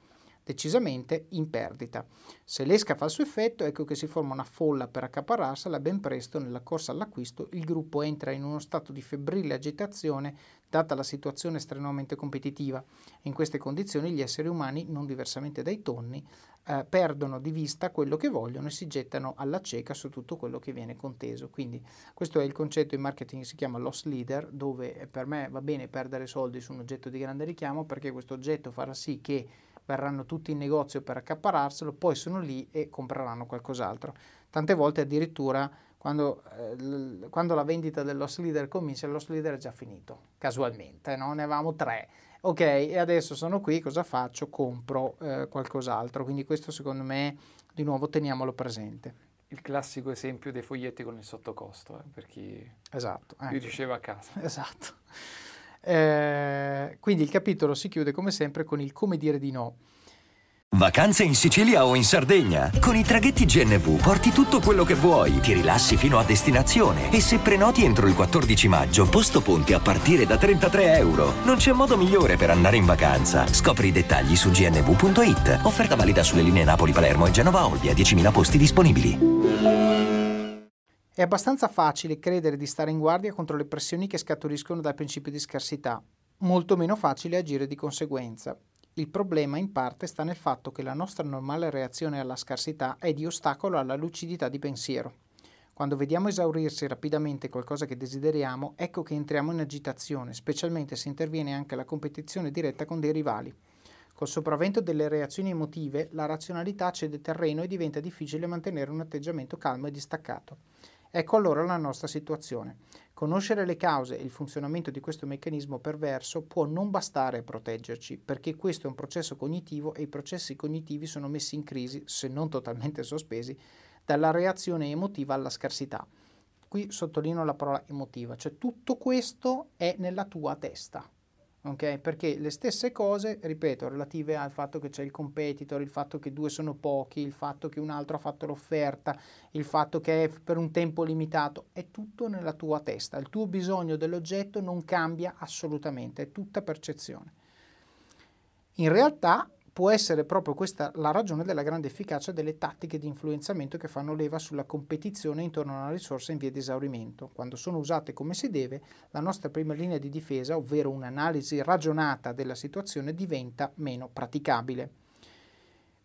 decisamente in perdita. Se l'esca fa il suo effetto, ecco che si forma una folla per accaparrarsela, ben presto nella corsa all'acquisto il gruppo entra in uno stato di febbrile agitazione data la situazione estremamente competitiva. In queste condizioni gli esseri umani, non diversamente dai tonni, eh, perdono di vista quello che vogliono e si gettano alla cieca su tutto quello che viene conteso. Quindi questo è il concetto in marketing che si chiama loss leader, dove per me va bene perdere soldi su un oggetto di grande richiamo perché questo oggetto farà sì che verranno tutti in negozio per accappararselo, poi sono lì e compreranno qualcos'altro. Tante volte addirittura quando, eh, quando la vendita del loss leader comincia, loss leader è già finito, casualmente, no? ne avevamo tre ok, e adesso sono qui, cosa faccio? Compro eh, qualcos'altro. Quindi questo secondo me, di nuovo, teniamolo presente. Il classico esempio dei foglietti con il sottocosto, eh, per chi esatto, ecco. riceve a casa. Esatto. Eh, quindi il capitolo si chiude come sempre con il come dire di no. Vacanze in Sicilia o in Sardegna? Con i traghetti GNV porti tutto quello che vuoi, ti rilassi fino a destinazione e se prenoti entro il 14 maggio, posto ponti a partire da 33 euro. Non c'è modo migliore per andare in vacanza. Scopri i dettagli su gnv.it. Offerta valida sulle linee Napoli-Palermo e Genova-Olbia, 10.000 posti disponibili. È abbastanza facile credere di stare in guardia contro le pressioni che scaturiscono dal principio di scarsità. Molto meno facile agire di conseguenza. Il problema in parte sta nel fatto che la nostra normale reazione alla scarsità è di ostacolo alla lucidità di pensiero. Quando vediamo esaurirsi rapidamente qualcosa che desideriamo, ecco che entriamo in agitazione, specialmente se interviene anche la competizione diretta con dei rivali. Col sopravvento delle reazioni emotive, la razionalità cede terreno e diventa difficile mantenere un atteggiamento calmo e distaccato. Ecco allora la nostra situazione. Conoscere le cause e il funzionamento di questo meccanismo perverso può non bastare a proteggerci, perché questo è un processo cognitivo e i processi cognitivi sono messi in crisi, se non totalmente sospesi, dalla reazione emotiva alla scarsità. Qui sottolineo la parola emotiva, cioè tutto questo è nella tua testa ok? Perché le stesse cose, ripeto, relative al fatto che c'è il competitor, il fatto che due sono pochi, il fatto che un altro ha fatto l'offerta, il fatto che è per un tempo limitato, è tutto nella tua testa. Il tuo bisogno dell'oggetto non cambia assolutamente, è tutta percezione. In realtà può essere proprio questa la ragione della grande efficacia delle tattiche di influenzamento che fanno leva sulla competizione intorno a una risorsa in via di esaurimento. Quando sono usate come si deve, la nostra prima linea di difesa, ovvero un'analisi ragionata della situazione, diventa meno praticabile.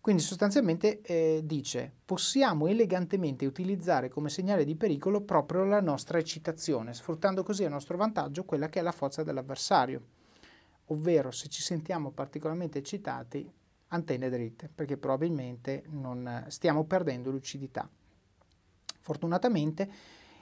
Quindi sostanzialmente eh, dice possiamo elegantemente utilizzare come segnale di pericolo proprio la nostra eccitazione, sfruttando così a nostro vantaggio quella che è la forza dell'avversario, ovvero se ci sentiamo particolarmente eccitati, antenne dritte, perché probabilmente non stiamo perdendo lucidità. Fortunatamente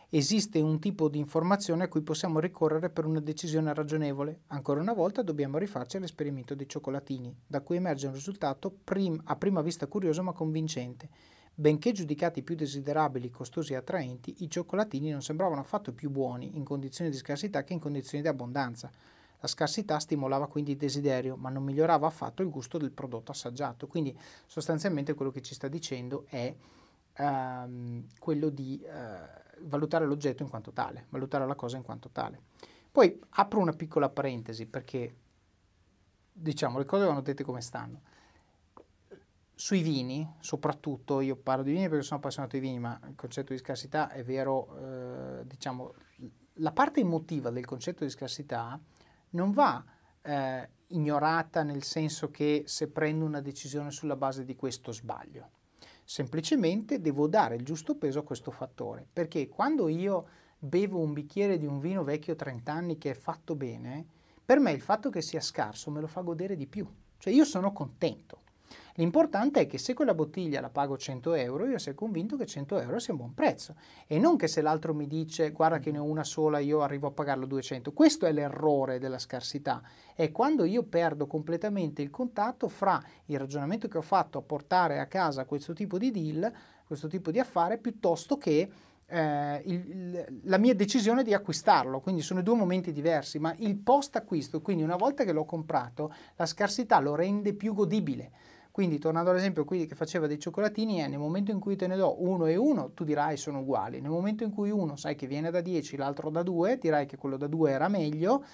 esiste un tipo di informazione a cui possiamo ricorrere per una decisione ragionevole. Ancora una volta dobbiamo rifarci all'esperimento dei cioccolatini, da cui emerge un risultato prim- a prima vista curioso ma convincente. Benché giudicati più desiderabili, costosi e attraenti, i cioccolatini non sembravano affatto più buoni in condizioni di scarsità che in condizioni di abbondanza. La scarsità stimolava quindi il desiderio, ma non migliorava affatto il gusto del prodotto assaggiato. Quindi sostanzialmente quello che ci sta dicendo è ehm, quello di eh, valutare l'oggetto in quanto tale, valutare la cosa in quanto tale. Poi apro una piccola parentesi perché diciamo le cose vanno dette come stanno. Sui vini, soprattutto, io parlo di vini perché sono appassionato di vini, ma il concetto di scarsità è vero, eh, diciamo, la parte emotiva del concetto di scarsità non va eh, ignorata nel senso che se prendo una decisione sulla base di questo sbaglio semplicemente devo dare il giusto peso a questo fattore, perché quando io bevo un bicchiere di un vino vecchio 30 anni che è fatto bene, per me il fatto che sia scarso me lo fa godere di più, cioè io sono contento. L'importante è che se quella bottiglia la pago 100 euro, io sia convinto che 100 euro sia un buon prezzo e non che se l'altro mi dice guarda che ne ho una sola io arrivo a pagarlo 200. Questo è l'errore della scarsità, è quando io perdo completamente il contatto fra il ragionamento che ho fatto a portare a casa questo tipo di deal, questo tipo di affare, piuttosto che eh, il, la mia decisione di acquistarlo, quindi sono due momenti diversi, ma il post acquisto, quindi una volta che l'ho comprato, la scarsità lo rende più godibile. Quindi tornando all'esempio qui che faceva dei cioccolatini, è nel momento in cui te ne do uno e uno, tu dirai sono uguali. Nel momento in cui uno sai che viene da 10, l'altro da 2, dirai che quello da 2 era meglio.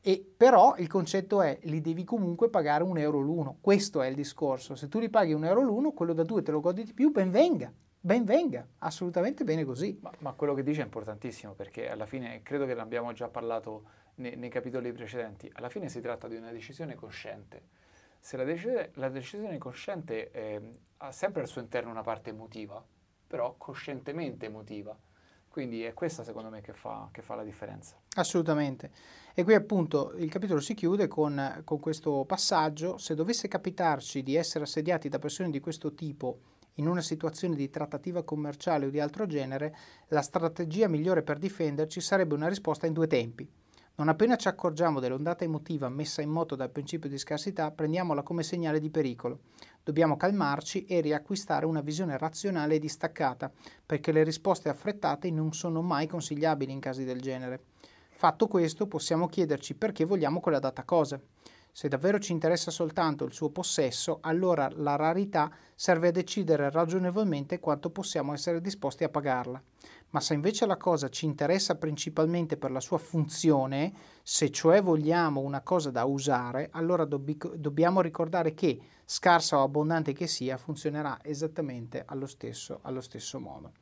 E però il concetto è li devi comunque pagare un euro l'uno. Questo è il discorso. Se tu li paghi un euro l'uno, quello da 2 te lo godi di più, ben venga. Ben venga, assolutamente bene così. Ma, ma, quello che dice è importantissimo perché alla fine, credo che l'abbiamo già parlato nei, nei capitoli precedenti, alla fine si tratta di una decisione cosciente se la, decisione, la decisione cosciente eh, ha sempre al suo interno una parte emotiva, però coscientemente emotiva. Quindi è questa secondo me che fa, che fa, la differenza. Assolutamente. E qui appunto il capitolo si chiude con, con, questo passaggio. Se dovesse capitarci di essere assediati da persone di questo tipo in una situazione di trattativa commerciale o di altro genere, la strategia migliore per difenderci sarebbe una risposta in due tempi. Non appena ci accorgiamo dell'ondata emotiva messa in moto dal principio di scarsità, prendiamola come segnale di pericolo. Dobbiamo calmarci e riacquistare una visione razionale e distaccata, perché le risposte affrettate non sono mai consigliabili in casi del genere. Fatto questo, possiamo chiederci perché vogliamo quella data cosa. Se davvero ci interessa soltanto il suo possesso, allora la rarità serve a decidere ragionevolmente quanto possiamo essere disposti a pagarla. Ma se invece la cosa ci interessa principalmente per la sua funzione, se cioè vogliamo una cosa da usare, allora dobb- dobbiamo ricordare che, scarsa o abbondante che sia, funzionerà esattamente allo stesso, allo stesso modo.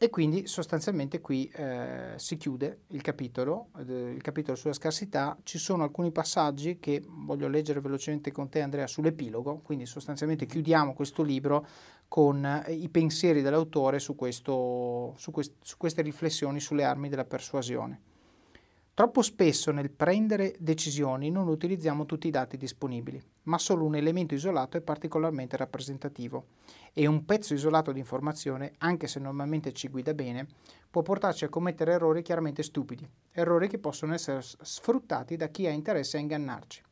E quindi sostanzialmente qui eh, si chiude il capitolo, eh, il capitolo sulla scarsità. Ci sono alcuni passaggi che voglio leggere velocemente con te Andrea sull'epilogo, quindi sostanzialmente chiudiamo questo libro con eh, i pensieri dell'autore su, questo, su, quest, su queste riflessioni sulle armi della persuasione. Troppo spesso nel prendere decisioni non utilizziamo tutti i dati disponibili, ma solo un elemento isolato è particolarmente rappresentativo e un pezzo isolato di informazione, anche se normalmente ci guida bene, può portarci a commettere errori chiaramente stupidi, errori che possono essere sfruttati da chi ha interesse a ingannarci.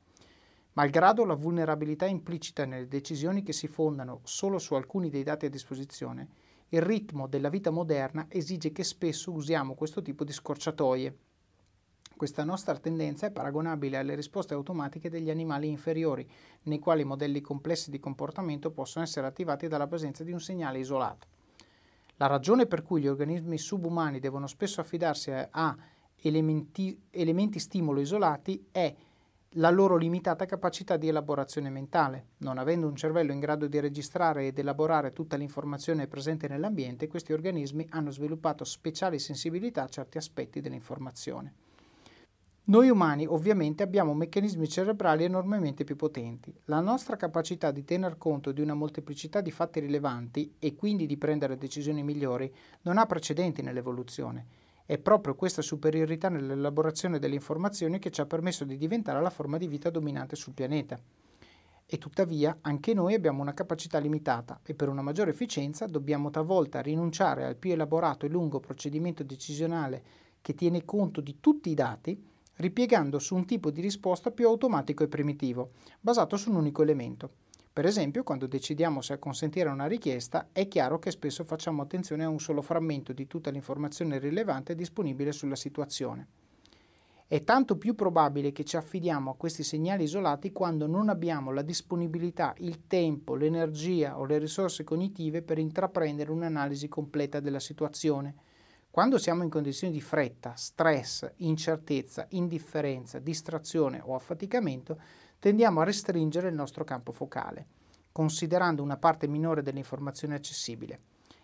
Malgrado la vulnerabilità implicita nelle decisioni che si fondano solo su alcuni dei dati a disposizione, il ritmo della vita moderna esige che spesso usiamo questo tipo di scorciatoie questa nostra tendenza è paragonabile alle risposte automatiche degli animali inferiori, nei quali modelli complessi di comportamento possono essere attivati dalla presenza di un segnale isolato. La ragione per cui gli organismi subumani devono spesso affidarsi a elementi, elementi stimolo isolati è la loro limitata capacità di elaborazione mentale. Non avendo un cervello in grado di registrare ed elaborare tutta l'informazione presente nell'ambiente, questi organismi hanno sviluppato speciali sensibilità a certi aspetti dell'informazione. Noi umani ovviamente abbiamo meccanismi cerebrali enormemente più potenti. La nostra capacità di tener conto di una molteplicità di fatti rilevanti e quindi di prendere decisioni migliori non ha precedenti nell'evoluzione. È proprio questa superiorità nell'elaborazione delle informazioni che ci ha permesso di diventare la forma di vita dominante sul pianeta. E tuttavia anche noi abbiamo una capacità limitata e per una maggiore efficienza dobbiamo talvolta rinunciare al più elaborato e lungo procedimento decisionale che tiene conto di tutti i dati ripiegando su un tipo di risposta più automatico e primitivo, basato su un unico elemento. Per esempio, quando decidiamo se acconsentire a una richiesta, è chiaro che spesso facciamo attenzione a un solo frammento di tutta l'informazione rilevante disponibile sulla situazione. È tanto più probabile che ci affidiamo a questi segnali isolati quando non abbiamo la disponibilità, il tempo, l'energia o le risorse cognitive per intraprendere un'analisi completa della situazione quando siamo in condizioni di fretta, stress, incertezza, indifferenza, distrazione o affaticamento, tendiamo a restringere il nostro campo focale, considerando una parte minore dell'informazione accessibile.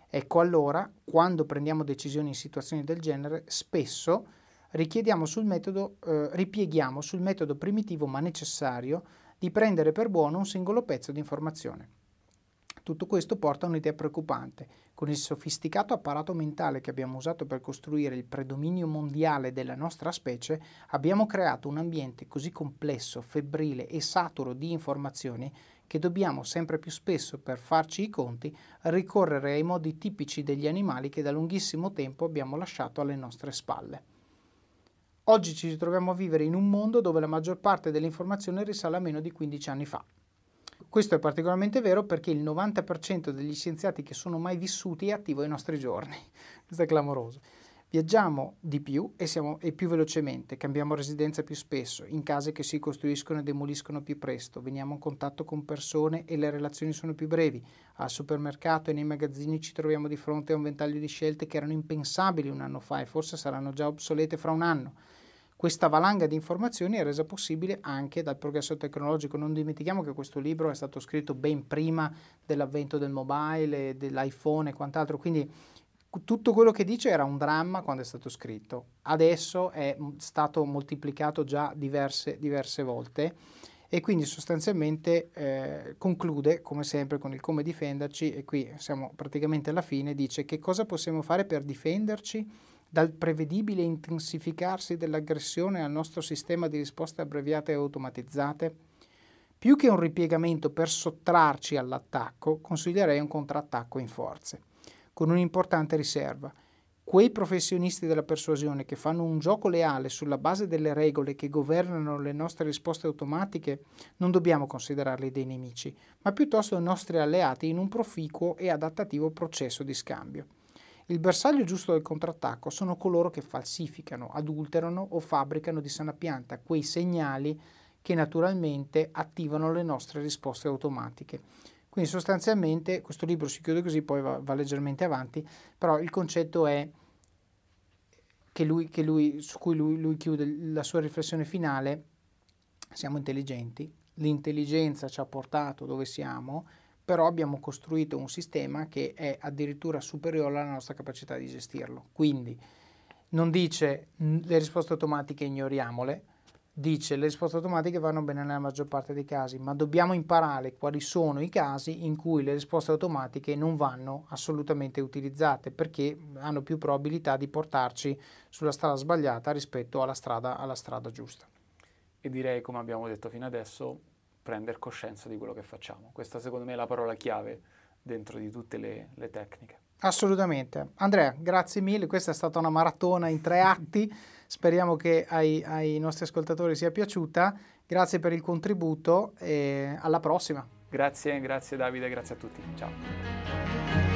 Ecco allora, quando prendiamo decisioni in situazioni del genere, spesso sul metodo, eh, ripieghiamo sul metodo primitivo ma necessario di prendere per buono un singolo pezzo di informazione. Tutto questo porta a un'idea preoccupante. Con il sofisticato apparato mentale che abbiamo usato per costruire il predominio mondiale della nostra specie, abbiamo creato un ambiente così complesso, febbrile e saturo di informazioni che dobbiamo sempre più spesso, per farci i conti, ricorrere ai modi tipici degli animali che da lunghissimo tempo abbiamo lasciato alle nostre spalle. Oggi ci ritroviamo a vivere in un mondo dove la maggior parte dell'informazione risale a meno di 15 anni fa. Questo è particolarmente vero perché il 90% degli scienziati che sono mai vissuti è attivo ai nostri giorni. Questo è clamoroso. Viaggiamo di più e, siamo, e, più velocemente, cambiamo residenza più spesso, in case che si costruiscono e demoliscono più presto, veniamo in contatto con persone e le relazioni sono più brevi. Al supermercato e nei magazzini ci troviamo di fronte a un ventaglio di scelte che erano impensabili un anno fa e forse saranno già obsolete fra un anno. Questa valanga di informazioni è resa possibile anche dal progresso tecnologico. Non dimentichiamo che questo libro è stato scritto ben prima dell'avvento del mobile, dell'iPhone e quant'altro, quindi tutto quello che dice era un dramma quando è stato scritto. Adesso è stato moltiplicato già diverse, diverse volte e quindi sostanzialmente eh, conclude come sempre con il come difenderci e qui siamo praticamente alla fine, dice che cosa possiamo fare per difenderci dal prevedibile intensificarsi dell'aggressione al nostro sistema di risposte abbreviate e automatizzate? Più che un ripiegamento per sottrarci all'attacco, consiglierei un contrattacco in forze, con un'importante riserva. Quei professionisti della persuasione che fanno un gioco leale sulla base delle regole che governano le nostre risposte automatiche non dobbiamo considerarli dei nemici, ma piuttosto i nostri alleati in un proficuo e adattativo processo di scambio. Il bersaglio giusto del contrattacco sono coloro che falsificano, adulterano o fabbricano di sana pianta quei segnali che naturalmente attivano le nostre risposte automatiche. Quindi sostanzialmente questo libro si chiude così, poi va, va leggermente avanti, però il concetto è che lui, che lui, su cui lui, lui chiude la sua riflessione finale, siamo intelligenti, l'intelligenza ci ha portato dove siamo, però abbiamo costruito un sistema che è addirittura superiore alla nostra capacità di gestirlo. Quindi non dice le risposte automatiche ignoriamole, dice le risposte automatiche vanno bene nella maggior parte dei casi, ma dobbiamo imparare quali sono i casi in cui le risposte automatiche non vanno assolutamente utilizzate perché hanno più probabilità di portarci sulla strada sbagliata rispetto alla strada, alla strada giusta. E direi, come abbiamo detto fino adesso, prendere coscienza di quello che facciamo. Questa secondo me è la parola chiave dentro di tutte le, le tecniche. Assolutamente. Andrea, grazie mille, questa è stata una maratona in tre atti, speriamo che ai, ai nostri ascoltatori sia piaciuta, grazie per il contributo e alla prossima. Grazie, grazie Davide, grazie a tutti, ciao.